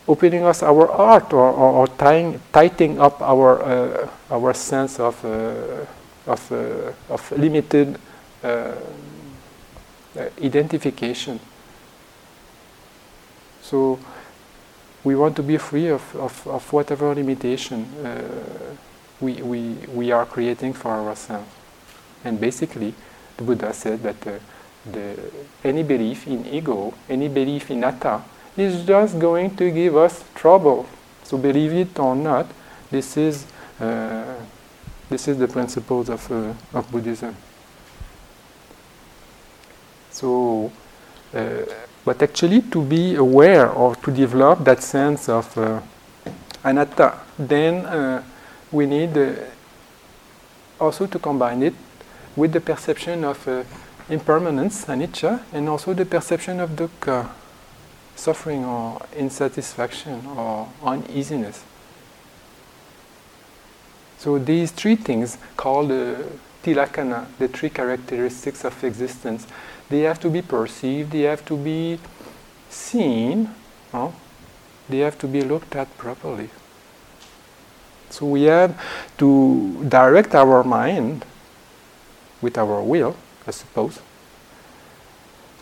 opening us our heart or, or, or tying, tightening up our, uh, our sense of, uh, of, uh, of limited uh, identification? So we want to be free of, of, of whatever limitation uh, we, we, we are creating for ourselves. And basically, the Buddha said that uh, the, any belief in ego, any belief in atta, is just going to give us trouble. So believe it or not, this is, uh, this is the principles of, uh, of Buddhism. So, uh, but actually to be aware or to develop that sense of uh, anatta, then uh, we need uh, also to combine it with the perception of uh, impermanence, anicca, and also the perception of dukkha, suffering or insatisfaction or uneasiness. So these three things called uh, tilakkhana, the three characteristics of existence, they have to be perceived, they have to be seen, huh? they have to be looked at properly. So we have to direct our mind with our will, I suppose,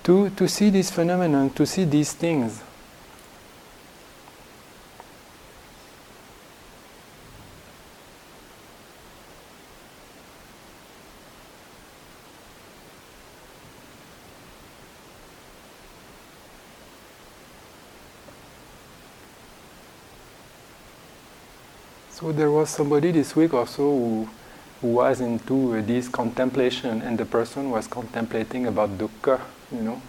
to, to see this phenomenon, to see these things. So there was somebody this week also who, who was into uh, this contemplation, and the person was contemplating about dukkha, you know,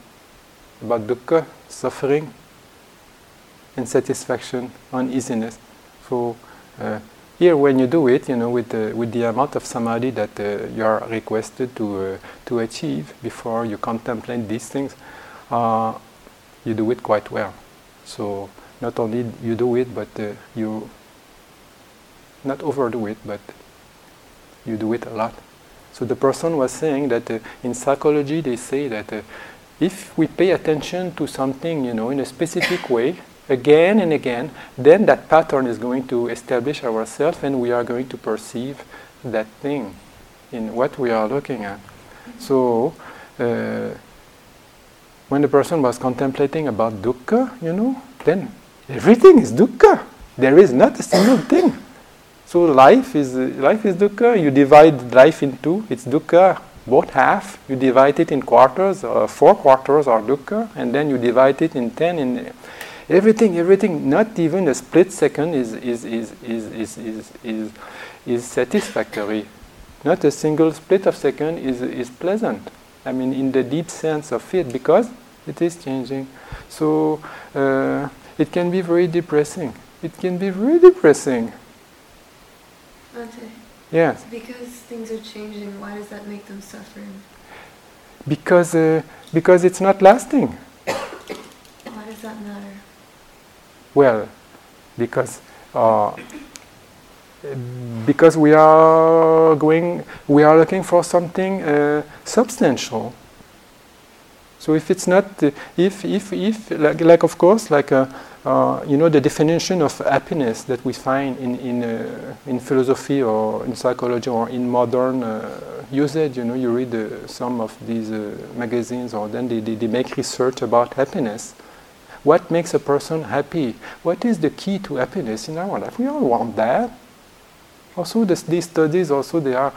about dukkha, suffering, insatisfaction, uneasiness. So uh, here when you do it, you know, with the, with the amount of samadhi that uh, you are requested to, uh, to achieve before you contemplate these things, uh, you do it quite well. So not only you do it, but uh, you not overdo it, but you do it a lot. So the person was saying that uh, in psychology they say that uh, if we pay attention to something, you know, in a specific way, again and again, then that pattern is going to establish ourselves and we are going to perceive that thing in what we are looking at. So, uh, when the person was contemplating about dukkha, you know, then everything is dukkha. There is not a single thing. So life is life is dukkha. You divide life in two. It's dukkha, both half. You divide it in quarters. Uh, four quarters are dukkha, and then you divide it in ten. In everything, everything. Not even a split second is is is is is is, is, is satisfactory. Not a single split of second is is pleasant. I mean, in the deep sense of it, because it is changing. So uh, it can be very depressing. It can be very depressing. Yes. Because things are changing, why does that make them suffering? Because uh, because it's not lasting. Why does that matter? Well, because uh, because we are going, we are looking for something uh, substantial. So if it's not, uh, if if if like, like of course like uh, uh, you know the definition of happiness that we find in in uh, in philosophy or in psychology or in modern uh, usage. You know, you read uh, some of these magazines or then they, they, they make research about happiness. What makes a person happy? What is the key to happiness in our life? We all want that. Also, these studies also they are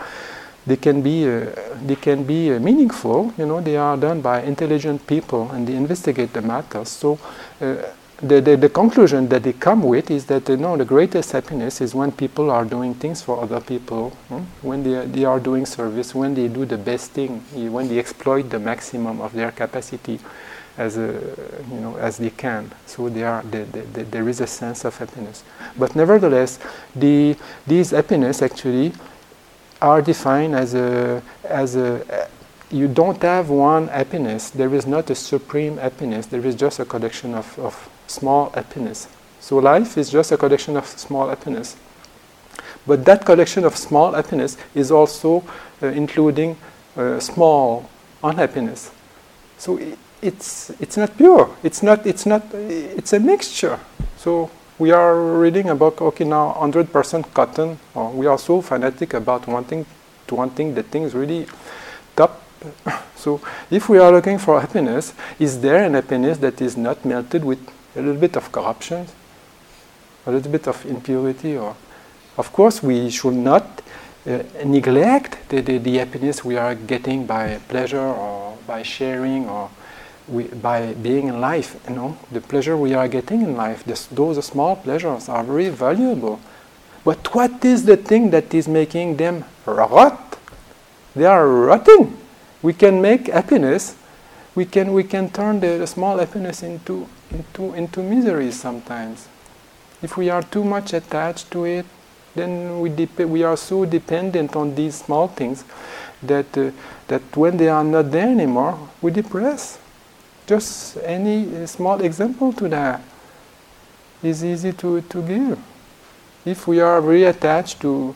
they can be uh, they can be uh, meaningful. You know, they are done by intelligent people and they investigate the matter. So. Uh, the, the, the, conclusion that they come with is that you know, the greatest happiness is when people are doing things for other people, hmm? when they, they are doing service, when they do the best thing, when they exploit the maximum of their capacity as, a, you know, as they can. So they are, they, they, there is a sense of happiness. But nevertheless, the, these happiness actually are defined as a, as a, you don't have one happiness. There is not a supreme happiness. There is just a collection of, of small happiness. So life is just a collection of small happiness. But that collection of small happiness is also uh, including uh, small unhappiness. So it, it's it's not pure. It's not it's not it's a mixture. So we are reading about okay now 100% cotton. Or we are so fanatic about wanting to wanting the things really top. So if we are looking for happiness, is there an happiness that is not melted with a little bit of corruption, a little bit of impurity? Or of course we should not uh, neglect the, the, the happiness we are getting by pleasure or by sharing or we, by being in life, you know, the pleasure we are getting in life, this, those small pleasures are very valuable. But what is the thing that is making them rot? They are rotting. We can make happiness. We can we can turn the, the small happiness into into into misery sometimes. If we are too much attached to it, then we dep- we are so dependent on these small things that uh, that when they are not there anymore, we depress. Just any uh, small example to that is easy to, to give. If we are very attached to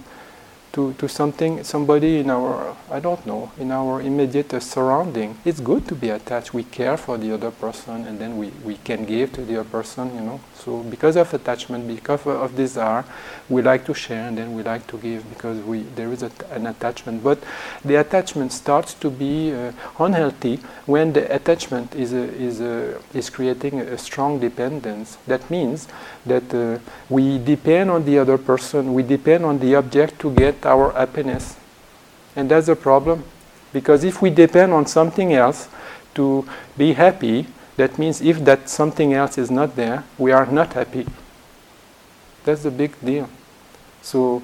to, to something, somebody in our, I don't know, in our immediate uh, surrounding. It's good to be attached. We care for the other person and then we, we can give to the other person, you know. So because of attachment, because of desire, we like to share and then we like to give because we, there is a, an attachment. But the attachment starts to be uh, unhealthy when the attachment is, a, is, a, is creating a strong dependence. That means that uh, we depend on the other person, we depend on the object to get our happiness. And that's a problem. Because if we depend on something else to be happy, that means if that something else is not there, we are not happy. That's the big deal. So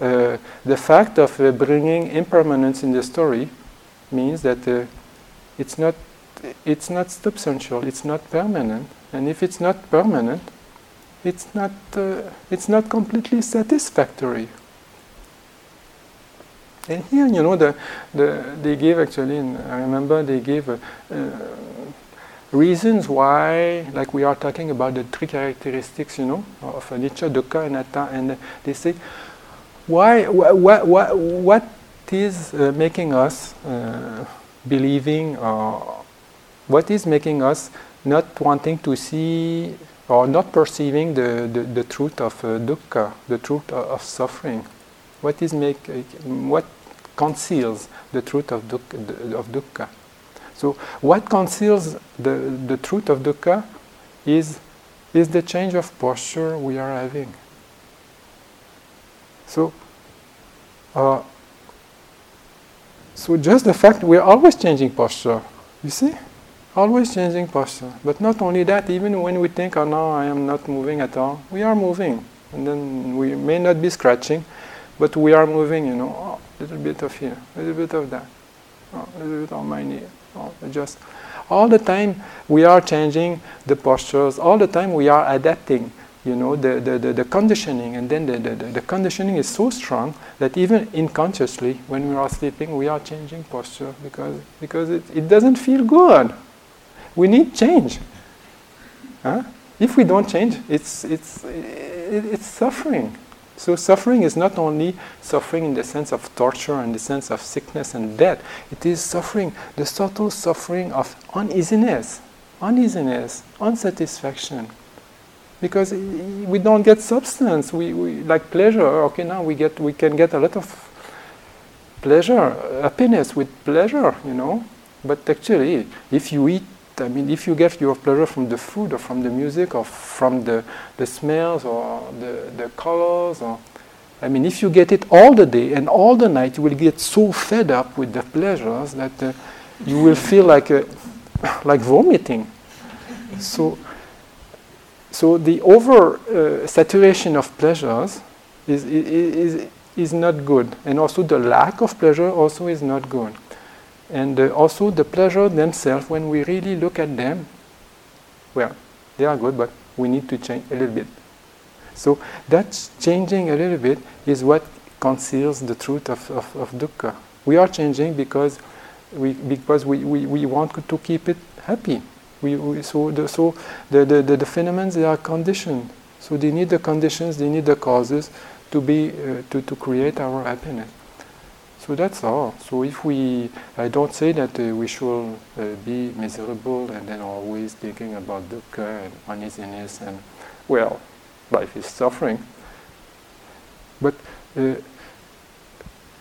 uh, the fact of uh, bringing impermanence in the story means that uh, it's not it's not substantial, it's not permanent. And if it's not permanent, it's not, uh, it's not completely satisfactory. And here, you know, the, the, they gave actually, I remember they gave uh, uh, reasons why, like we are talking about the three characteristics, you know, of anicca, dukkha, and anatta, and they say, why, what, what, what is uh, making us uh, believing, or what is making us not wanting to see or not perceiving the, the, the truth of uh, dukkha, the truth of, of suffering? What is make, what conceals the truth of dukkha, of dukkha? So what conceals the, the truth of dukkha is, is the change of posture we are having. So, uh, so just the fact we're always changing posture, you see? Always changing posture. But not only that, even when we think, oh no, I am not moving at all, we are moving. And then we may not be scratching, but we are moving, you know, oh, a little bit of here, a little bit of that, oh, a little bit on my knee. Oh, just all the time we are changing the postures, all the time we are adapting, you know, the, the, the, the conditioning. And then the, the, the conditioning is so strong that even unconsciously, when we are sleeping, we are changing posture because, because it, it doesn't feel good. We need change. Huh? If we don't change, it's, it's, it's suffering. So suffering is not only suffering in the sense of torture and the sense of sickness and death. It is suffering, the subtle suffering of uneasiness, uneasiness, unsatisfaction. Because we don't get substance. We, we like pleasure. Okay, now we get we can get a lot of pleasure, uh, happiness with pleasure, you know. But actually, if you eat I mean, if you get your pleasure from the food or from the music or from the, the smells or the, the colors or I mean, if you get it all the day and all the night, you will get so fed up with the pleasures that uh, you will feel like like vomiting. So, so the over uh, saturation of pleasures is, is, is not good, and also the lack of pleasure also is not good. And uh, also the pleasure themselves, when we really look at them, well, they are good, but we need to change a little bit. So that changing a little bit is what conceals the truth of, of, of dukkha. We are changing because we, because we, we, we want to keep it happy. We, we, so the, so the, the, the, the phenomena, they are conditioned. So they need the conditions, they need the causes to, be, uh, to, to create our happiness. So that's all. So if we, I don't say that uh, we should uh, be miserable and then always thinking about dukkha and uneasiness and, well, life is suffering. But uh,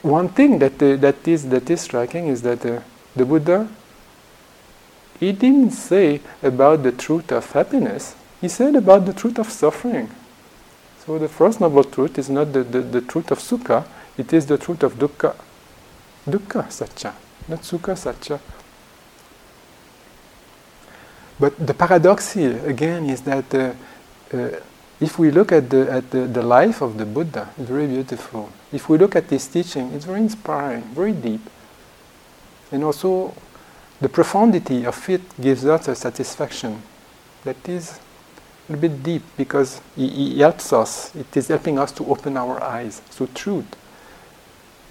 one thing that, uh, that, is, that is striking is that uh, the Buddha, he didn't say about the truth of happiness, he said about the truth of suffering. So the first noble truth is not the, the, the truth of sukha, it is the truth of dukkha dukkha sacca, not sukha sacca. But the paradox here, again, is that uh, uh, if we look at, the, at the, the life of the Buddha, it's very beautiful. If we look at his teaching, it's very inspiring, very deep. And also, the profundity of it gives us a satisfaction that is a bit deep because he helps us, it is helping us to open our eyes. So, truth.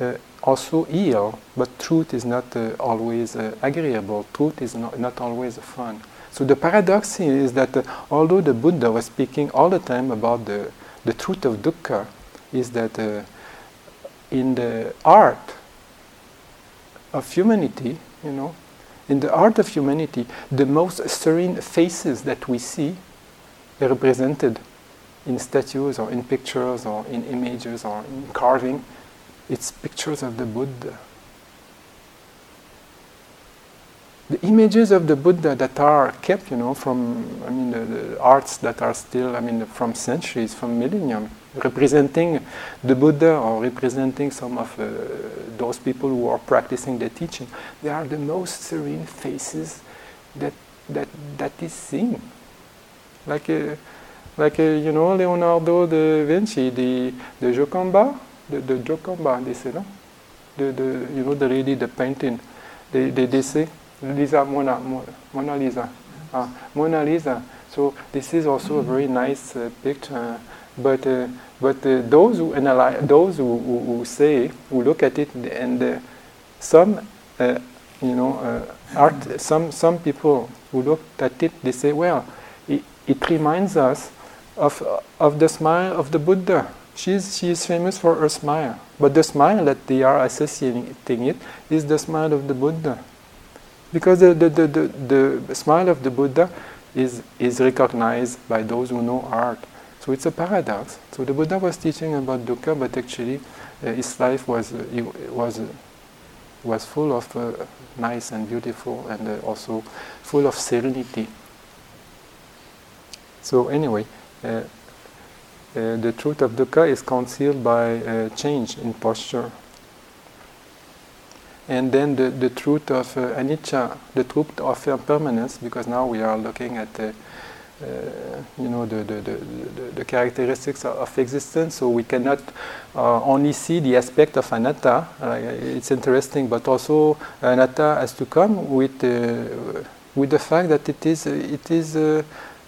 Uh, also heal, but truth is not uh, always uh, agreeable. Truth is not, not always fun. So the paradox is that although the Buddha was speaking all the time about the, the truth of dukkha, is that in the art of humanity, you know, in the art of humanity, the most serene faces that we see are represented in statues or in pictures or in images or in carving it's pictures of the Buddha. The images of the Buddha that are kept, you know, from, I mean, the, the arts that are still, I mean, from centuries, from millennium, representing the Buddha or representing some of uh, those people who are practicing the teaching, they are the most serene faces that, that, that is seen. Like, a, like a, you know, Leonardo da Vinci, the, the Joconda, the, Joconda, they say, no? The, the, you know, the lady, the painting, they, they, say, Lisa, Mona, Mona Lisa. Ah, Mona Lisa, So this is also a very nice uh, picture. But uh, but uh, those who analyze, those who, who, who, say, who look at it, and uh, some, uh, you know, art, some some people who look at it, they say, well, it, it reminds us of of the smile of the Buddha. She's she is famous for her smile, but the smile that they are associating it is the smile of the Buddha, because the the, the, the, the smile of the Buddha is is recognized by those who know art. So it's a paradox. So the Buddha was teaching about dukkha, but actually uh, his life was uh, was uh, was full of uh, nice and beautiful, and uh, also full of serenity. So anyway, uh, the truth of dukkha is concealed by a change in posture. And then the, the truth of anicca, the truth of impermanence, because now we are looking at uh, you know, the, the, the, the, characteristics of existence. So we cannot uh, only see the aspect of anatta. Uh, it's interesting, but also anatta has to come with with the fact that it is it is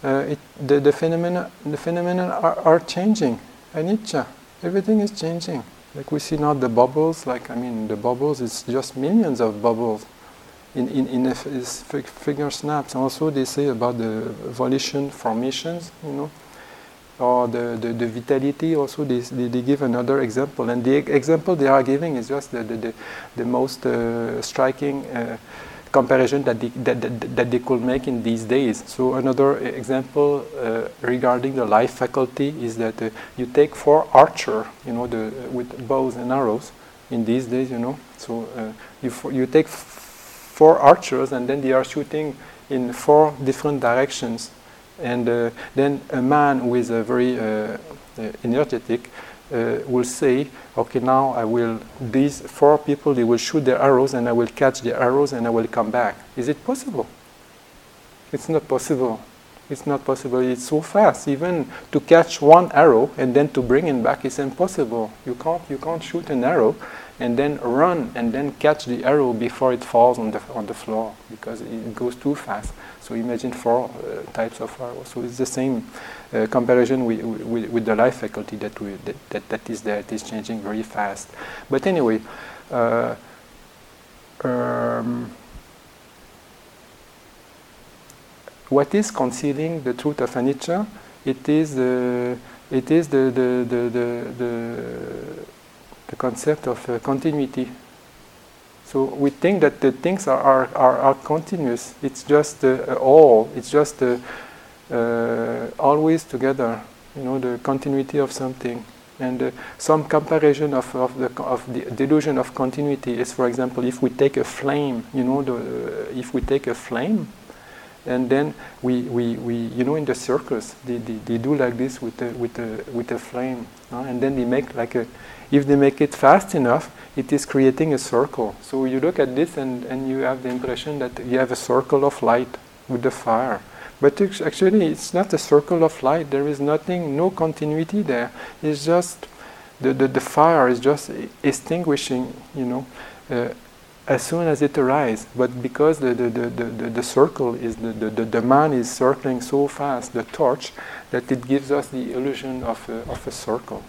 uh, it, the, the phenomena the phenomena are, are changing anicca everything is changing like we see now the bubbles like i mean the bubbles it's just millions of bubbles in, in, in a figure snaps. Also, they say about the volition formations, you know, or the, the, the vitality. Also, they, they, they, give another example. And the example they are giving is just the, the, the, the most uh, striking uh, comparison that they, that, that, that, they could make in these days. So, another example uh, regarding the life faculty is that uh, you take four archer, you know, the, with bows and arrows in these days, you know. So, uh, you, you take four archers and then they are shooting in four different directions. And uh, then a man who is a very uh, uh energetic uh, Uh, will say, okay, now I will, these four people, they will shoot their arrows and I will catch the arrows and I will come back. Is it possible? It's not possible. It's not possible. It's so fast. Even to catch one arrow and then to bring it back is impossible. You can't, you can't shoot an arrow and then run and then catch the arrow before it falls on the, on the floor because it goes too fast. So imagine four uh, types of arrows. So it's the same uh, comparison with, with, with, the life faculty that, we, that, that, that is there. It is changing very fast. But anyway, uh, um, what is concealing the truth of anicca? It is the it is the the the, the, the the concept of uh, continuity. So we think that the things are, are, are, are continuous. It's just uh, all. It's just uh, uh, always together. You know, the continuity of something. And uh, some comparison of, of, the, of the delusion of continuity is, for example, if we take a flame, you know, the, if we take a flame, and then we, we, we you know in the circus they, they, they do like this with a, with with a flame uh, and then they make like a if they make it fast enough it is creating a circle so you look at this and, and you have the impression that you have a circle of light with the fire but actually it's not a circle of light there is nothing no continuity there it's just the, the, the fire is just extinguishing you know uh, as soon as it arises. But because the, the, the, the, the circle is, the, the, the man is circling so fast, the torch, that it gives us the illusion of a, of a circle.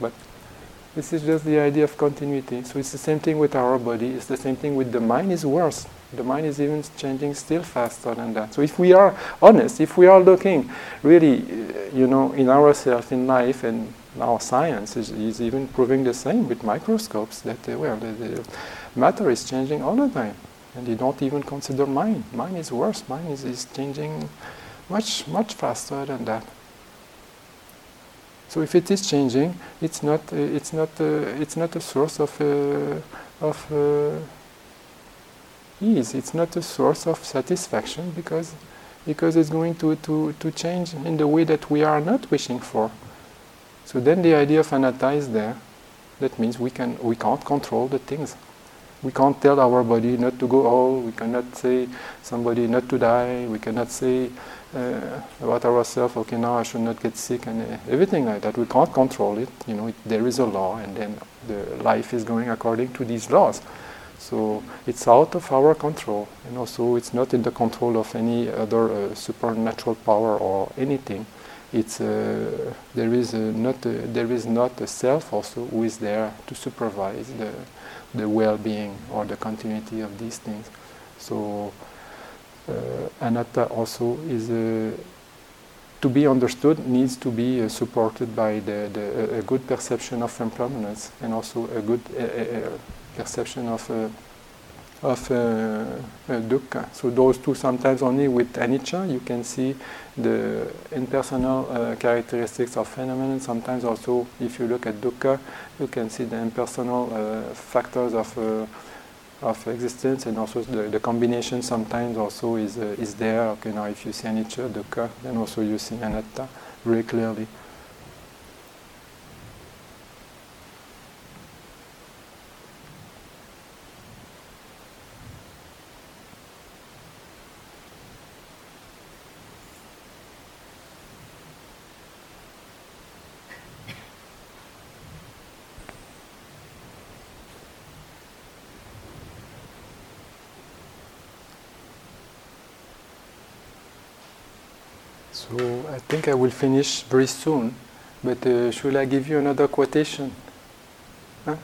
But this is just the idea of continuity. So it's the same thing with our body, it's the same thing with the mind is worse. The mind is even changing still faster than that. So if we are honest, if we are looking really, uh, you know, in ourselves, in life, and our science is, is even proving the same with microscopes that, uh, well, the, the matter is changing all the time. And you don't even consider mind. Mind is worse. Mind is, is changing much, much faster than that. So if it is changing, it's not, uh, it's not, uh, it's not a source of, uh, of uh, ease. It's not a source of satisfaction because, because it's going to, to, to change in the way that we are not wishing for. So then the idea of anatta is there. That means we, can, we can't control the things we can't tell our body not to go old. We cannot say somebody not to die. We cannot say uh, about ourselves, okay, now I should not get sick and uh, everything like that. We can't control it. You know, it, there is a law, and then the life is going according to these laws. So it's out of our control, and also it's not in the control of any other uh, supernatural power or anything. It's uh, there is a not a, there is not a self also who is there to supervise the the well-being or the continuity of these things. So uh, anatta also is a to be understood needs to be uh, supported by the, the, a good perception of impermanence and also a good uh, uh, perception of uh, of uh, dukkha. So those two sometimes only with anicca you can see the impersonal uh, characteristics of phenomena. Sometimes also if you look at dukkha you can see the impersonal factors of of existence and also the, the combination sometimes also is, uh, is there. Okay, now if you see anicca, dukkha, then also you see anatta very clearly. So I think I will finish very soon, but uh, should I give you another quotation? Huh?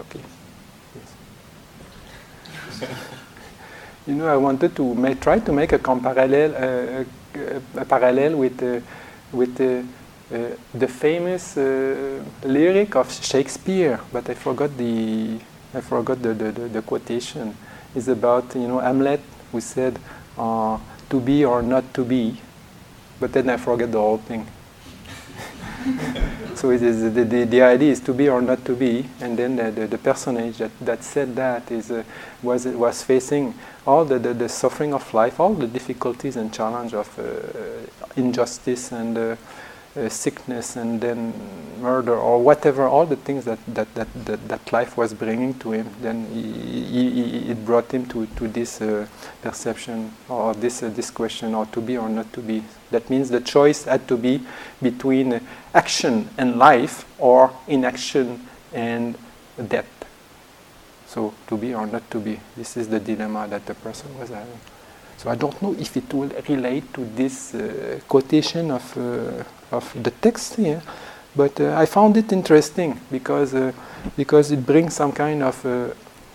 Okay. You know, I wanted to make, try to make a parallel, uh, a parallel with uh, with uh, the famous uh, lyric of Shakespeare, but I forgot the I forgot the, the, the, the quotation. It's about you know Hamlet who said, uh, "To be or not to be." But then I forget the whole thing. so it is the, the, the, idea is to be or not to be, and then the, the, the personage that, that said that is uh, was was facing all the, the, the, suffering of life, all the difficulties and challenge of uh, injustice and uh, sickness and then murder or whatever, all the things that, that, that, that, that life was bringing to him, then he, he, it brought him to, to this uh, perception or this, uh, this question, or to be or not to be. That means the choice had to be between action and life or inaction and death. So, to be or not to be. This is the dilemma that the person was having. So I don't know if it will relate to this uh, quotation of, uh, of the text here, but uh, I found it interesting because, uh, because it brings some kind of, uh,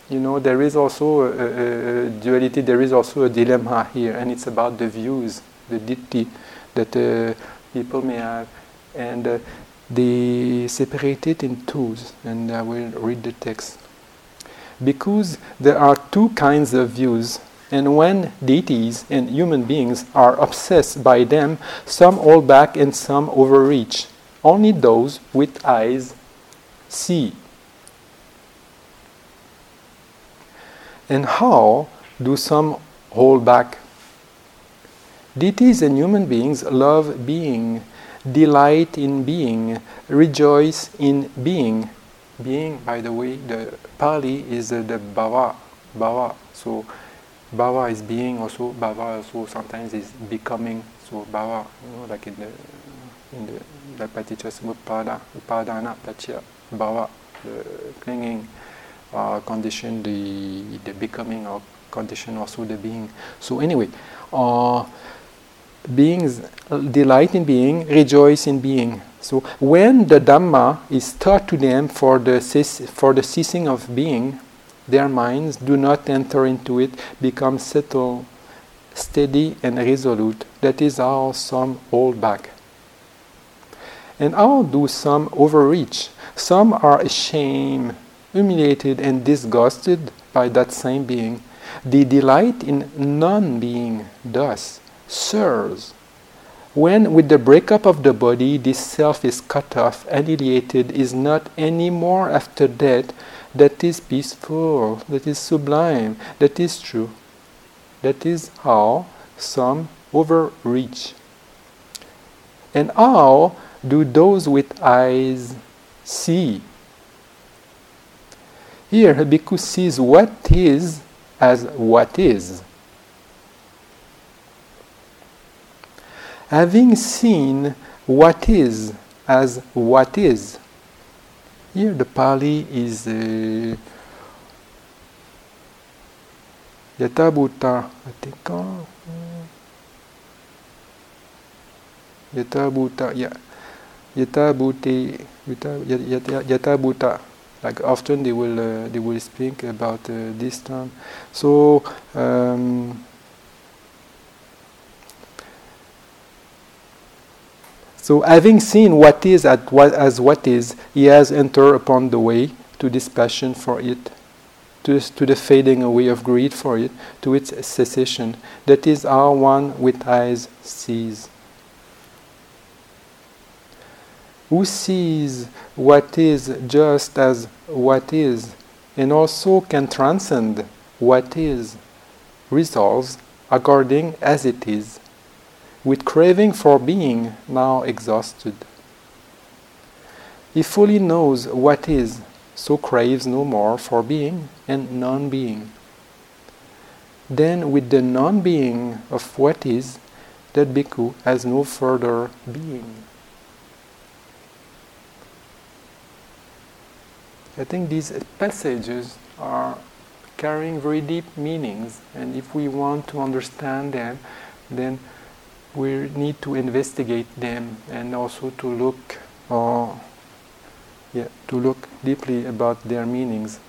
you know, there is also a, a, duality, there is also a dilemma here, and it's about the views, the ditthi that uh, people may have. And they separate it in twos, and I will read the text. Because there are two kinds of views and when deities and human beings are obsessed by them, some hold back and some overreach. Only those with eyes see. And how do some hold back? Deities and human beings love being, delight in being, rejoice in being. Being, by the way, the Pali is the, the bhava, bhava. So Bhava is being also, bhava also sometimes is becoming. So bhava, you know, like in the in the, the paticca upadana, paticca, bhava, the clinging uh, condition, the the becoming or condition also the being. So anyway, uh, beings delight in being, rejoice in being. So when the Dhamma is taught to them for the for the ceasing of being, their minds do not enter into it, become settled, steady, and resolute. That is how some hold back. And how do some overreach? Some are ashamed, humiliated, and disgusted by that same being. They delight in non being, thus, sirs. When, with the breakup of the body, this self is cut off, annihilated, is not any more after death, that is peaceful, that is sublime, that is true. That is how some overreach. And how do those with eyes see? Here, Bhikkhu sees what is as what is. Having seen what is as what is, here the Pali is uh, Yatha Bhuta, I think. Oh, Yatha Bhuta, yeah. Yata Bhuti, Yata, yata, yata Like often they will uh, they will speak about uh, this term. So um, so having seen what is at what, as what is, he has entered upon the way to dispassion for it, to, to the fading away of greed for it, to its cessation. That is how one with eyes sees. who sees what is just as what is and also can transcend what is, resolves according as it is, with craving for being now exhausted. He fully knows what is, so craves no more for being and non being. Then, with the non being of what is, that bhikkhu has no further being. I think these passages are carrying very deep meanings, and if we want to understand them, then we need to investigate them and also to look, uh, yeah, to look deeply about their meanings.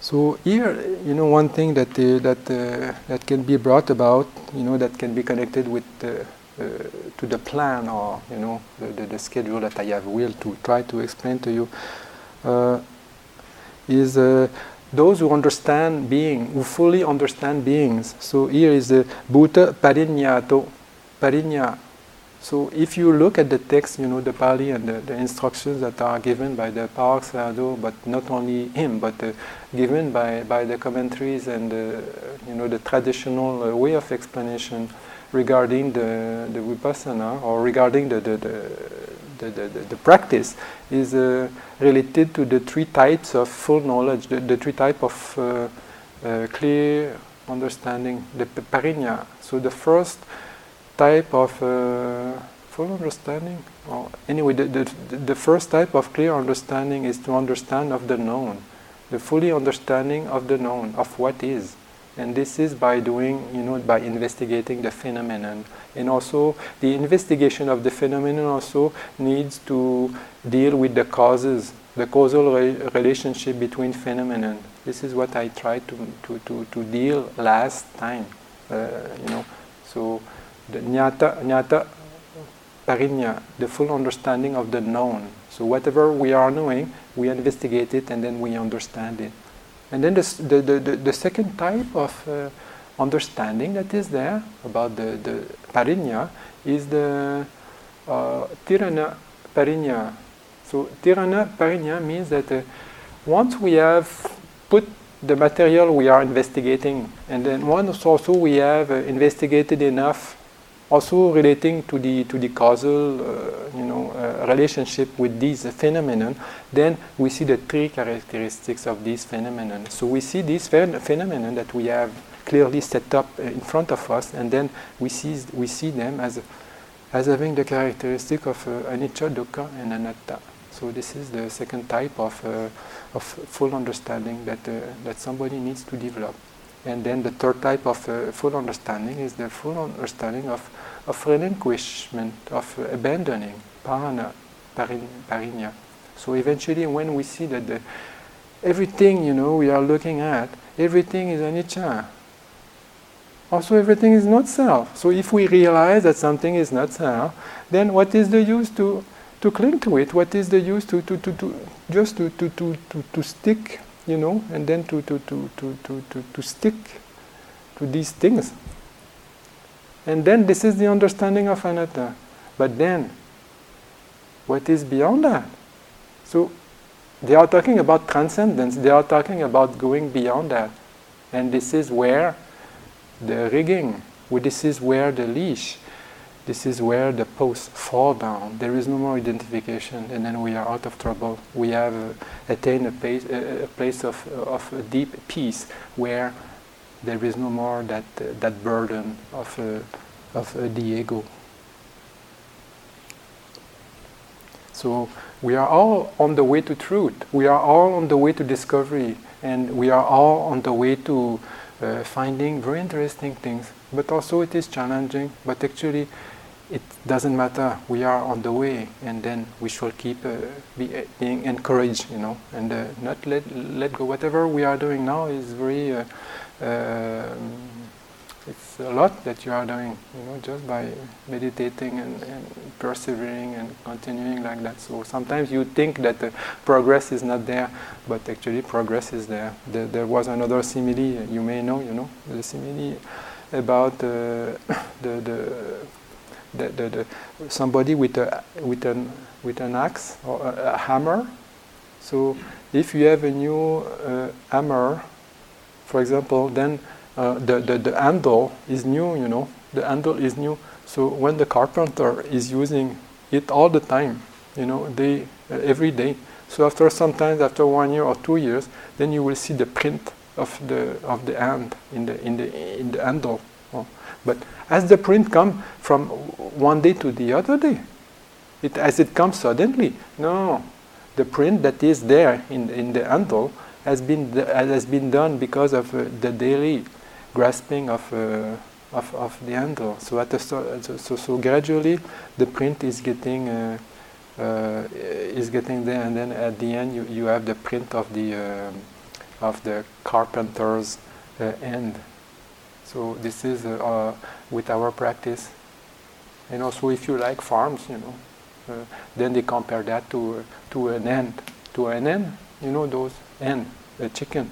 So here, you know, one thing that uh, that uh, that can be brought about, you know, that can be connected with uh, to the plan or you know the, the, the, schedule that I have will to try to explain to you uh, is uh, those who understand being, who fully understand beings. So here is the Bhuta Parinyato, Parinya so if you look at the text, you know, the Pali and the, the instructions that are given by the Pa-Auk Sayadaw, but not only him, but uh, given by, by the commentaries and, uh, you know, the traditional uh, way of explanation regarding the, the Vipassana or regarding the, the, the, the, the, practice is uh, related to the three types of full knowledge, the, the three types of uh, uh, clear understanding, the parinya. So the first type of uh, full understanding, or anyway, the, the, the first type of clear understanding is to understand of the known, the fully understanding of the known, of what is. And this is by doing, you know, by investigating the phenomenon. And also, the investigation of the phenomenon also needs to deal with the causes, the causal re- relationship between phenomenon. This is what I tried to, to, to, to deal last time, uh, you know. So, the jnata, jnata parinya, the full understanding of the known. So whatever we are knowing, we investigate it and then we understand it. And then the, the, the, the second type of uh, understanding that is there about the, the parinya is the uh, tirana parinya. So tirana parinya means that uh, once we have put the material we are investigating, and then once also we have uh, investigated enough also relating to the to the causal uh, you know uh, relationship with these phenomenon then we see the three characteristics of these phenomenon. So we see these phen- phenomenon that we have clearly set up uh, in front of us and then we see we see them as as having the characteristic of uh, anicca dukkha and anatta so this is the second type of uh, of full understanding that uh, that somebody needs to develop and then the third type of uh, full understanding is the full understanding of, of relinquishment, of uh, abandoning, parana, parin, parinya. So eventually, when we see that the, everything you know we are looking at, everything is anicca. Also, everything is not self. So if we realize that something is not self, then what is the use to to cling to it? What is the use to, to, to, to just to, to, to, to, to stick you know, and then to, to, to, to, to, to, to stick to these things. And then this is the understanding of anatta. But then, what is beyond that? So, they are talking about transcendence, they are talking about going beyond that. And this is where the rigging, this is where the leash, this is where the posts fall down. There is no more identification, and then we are out of trouble. We have uh, attained a, pace, uh, a, place of, of deep peace where there is no more that, that burden of, uh, of uh, the ego. So we are all on the way to truth. We are all on the way to discovery, and we are all on the way to uh, finding very interesting things. But also it is challenging. But actually, it doesn't matter. We are on the way, and then we shall keep uh, be, uh, being encouraged, you know, and uh, not let let go. Whatever we are doing now is very. Uh, um, it's a lot that you are doing, you know, just by meditating and, and, persevering and continuing like that. So sometimes you think that progress is not there, but actually progress is there. there. There, was another simile you may know, you know, the simile about uh, the, the the, the, the, somebody with a with an with an axe or a, a hammer. So if you have a new uh, hammer, for example, then uh, the, the the handle is new. You know, the handle is new. So when the carpenter is using it all the time, you know, they uh, every day. So after sometimes after one year or two years, then you will see the print of the of the hand in the in the in the handle. Oh. But as the print comes from one day to the other day, it, as it comes suddenly, no, the print that is there in, in the handle has been, has been done because of uh, the daily grasping of, uh, of, of the handle. So, at the so, so, so gradually the print is getting, uh, uh, is getting there and then at the end you, you have the print of the, uh, of the carpenter's uh, hand. So this is uh, uh, with our practice. And also if you like farms, you know, uh, then they compare that to, to an hen. To an hen, you know those hen, a chicken.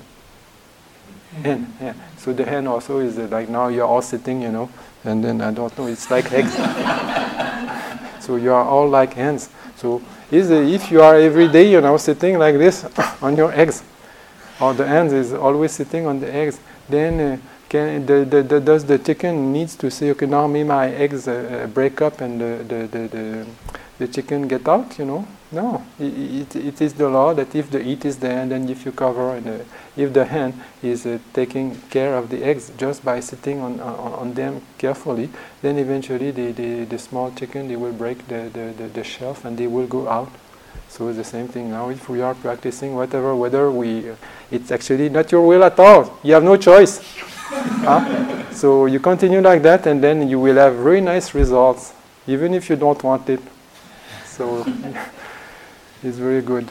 Hen, yeah. So the hen also is uh, like now you're all sitting, you know, and then I don't know, it's like eggs. so you are all like hens. So is if you are every day, you know, sitting like this on your eggs, or the hen is always sitting on the eggs, then uh, can the, the, the, does the chicken needs to say okay now me my eggs uh, uh, break up and the, the, the, the, the chicken get out you know? No. It, it, it is the law that if the heat is there then if you cover and uh, if the hen is uh, taking care of the eggs just by sitting on, on, on them carefully then eventually the, the, the small chicken they will break the, the, the, the shelf and they will go out. So it's the same thing now. If we are practicing whatever whether we it's actually not your will at all. You have no choice huh? So you continue like that, and then you will have very nice results, even if you don't want it. So it's very good.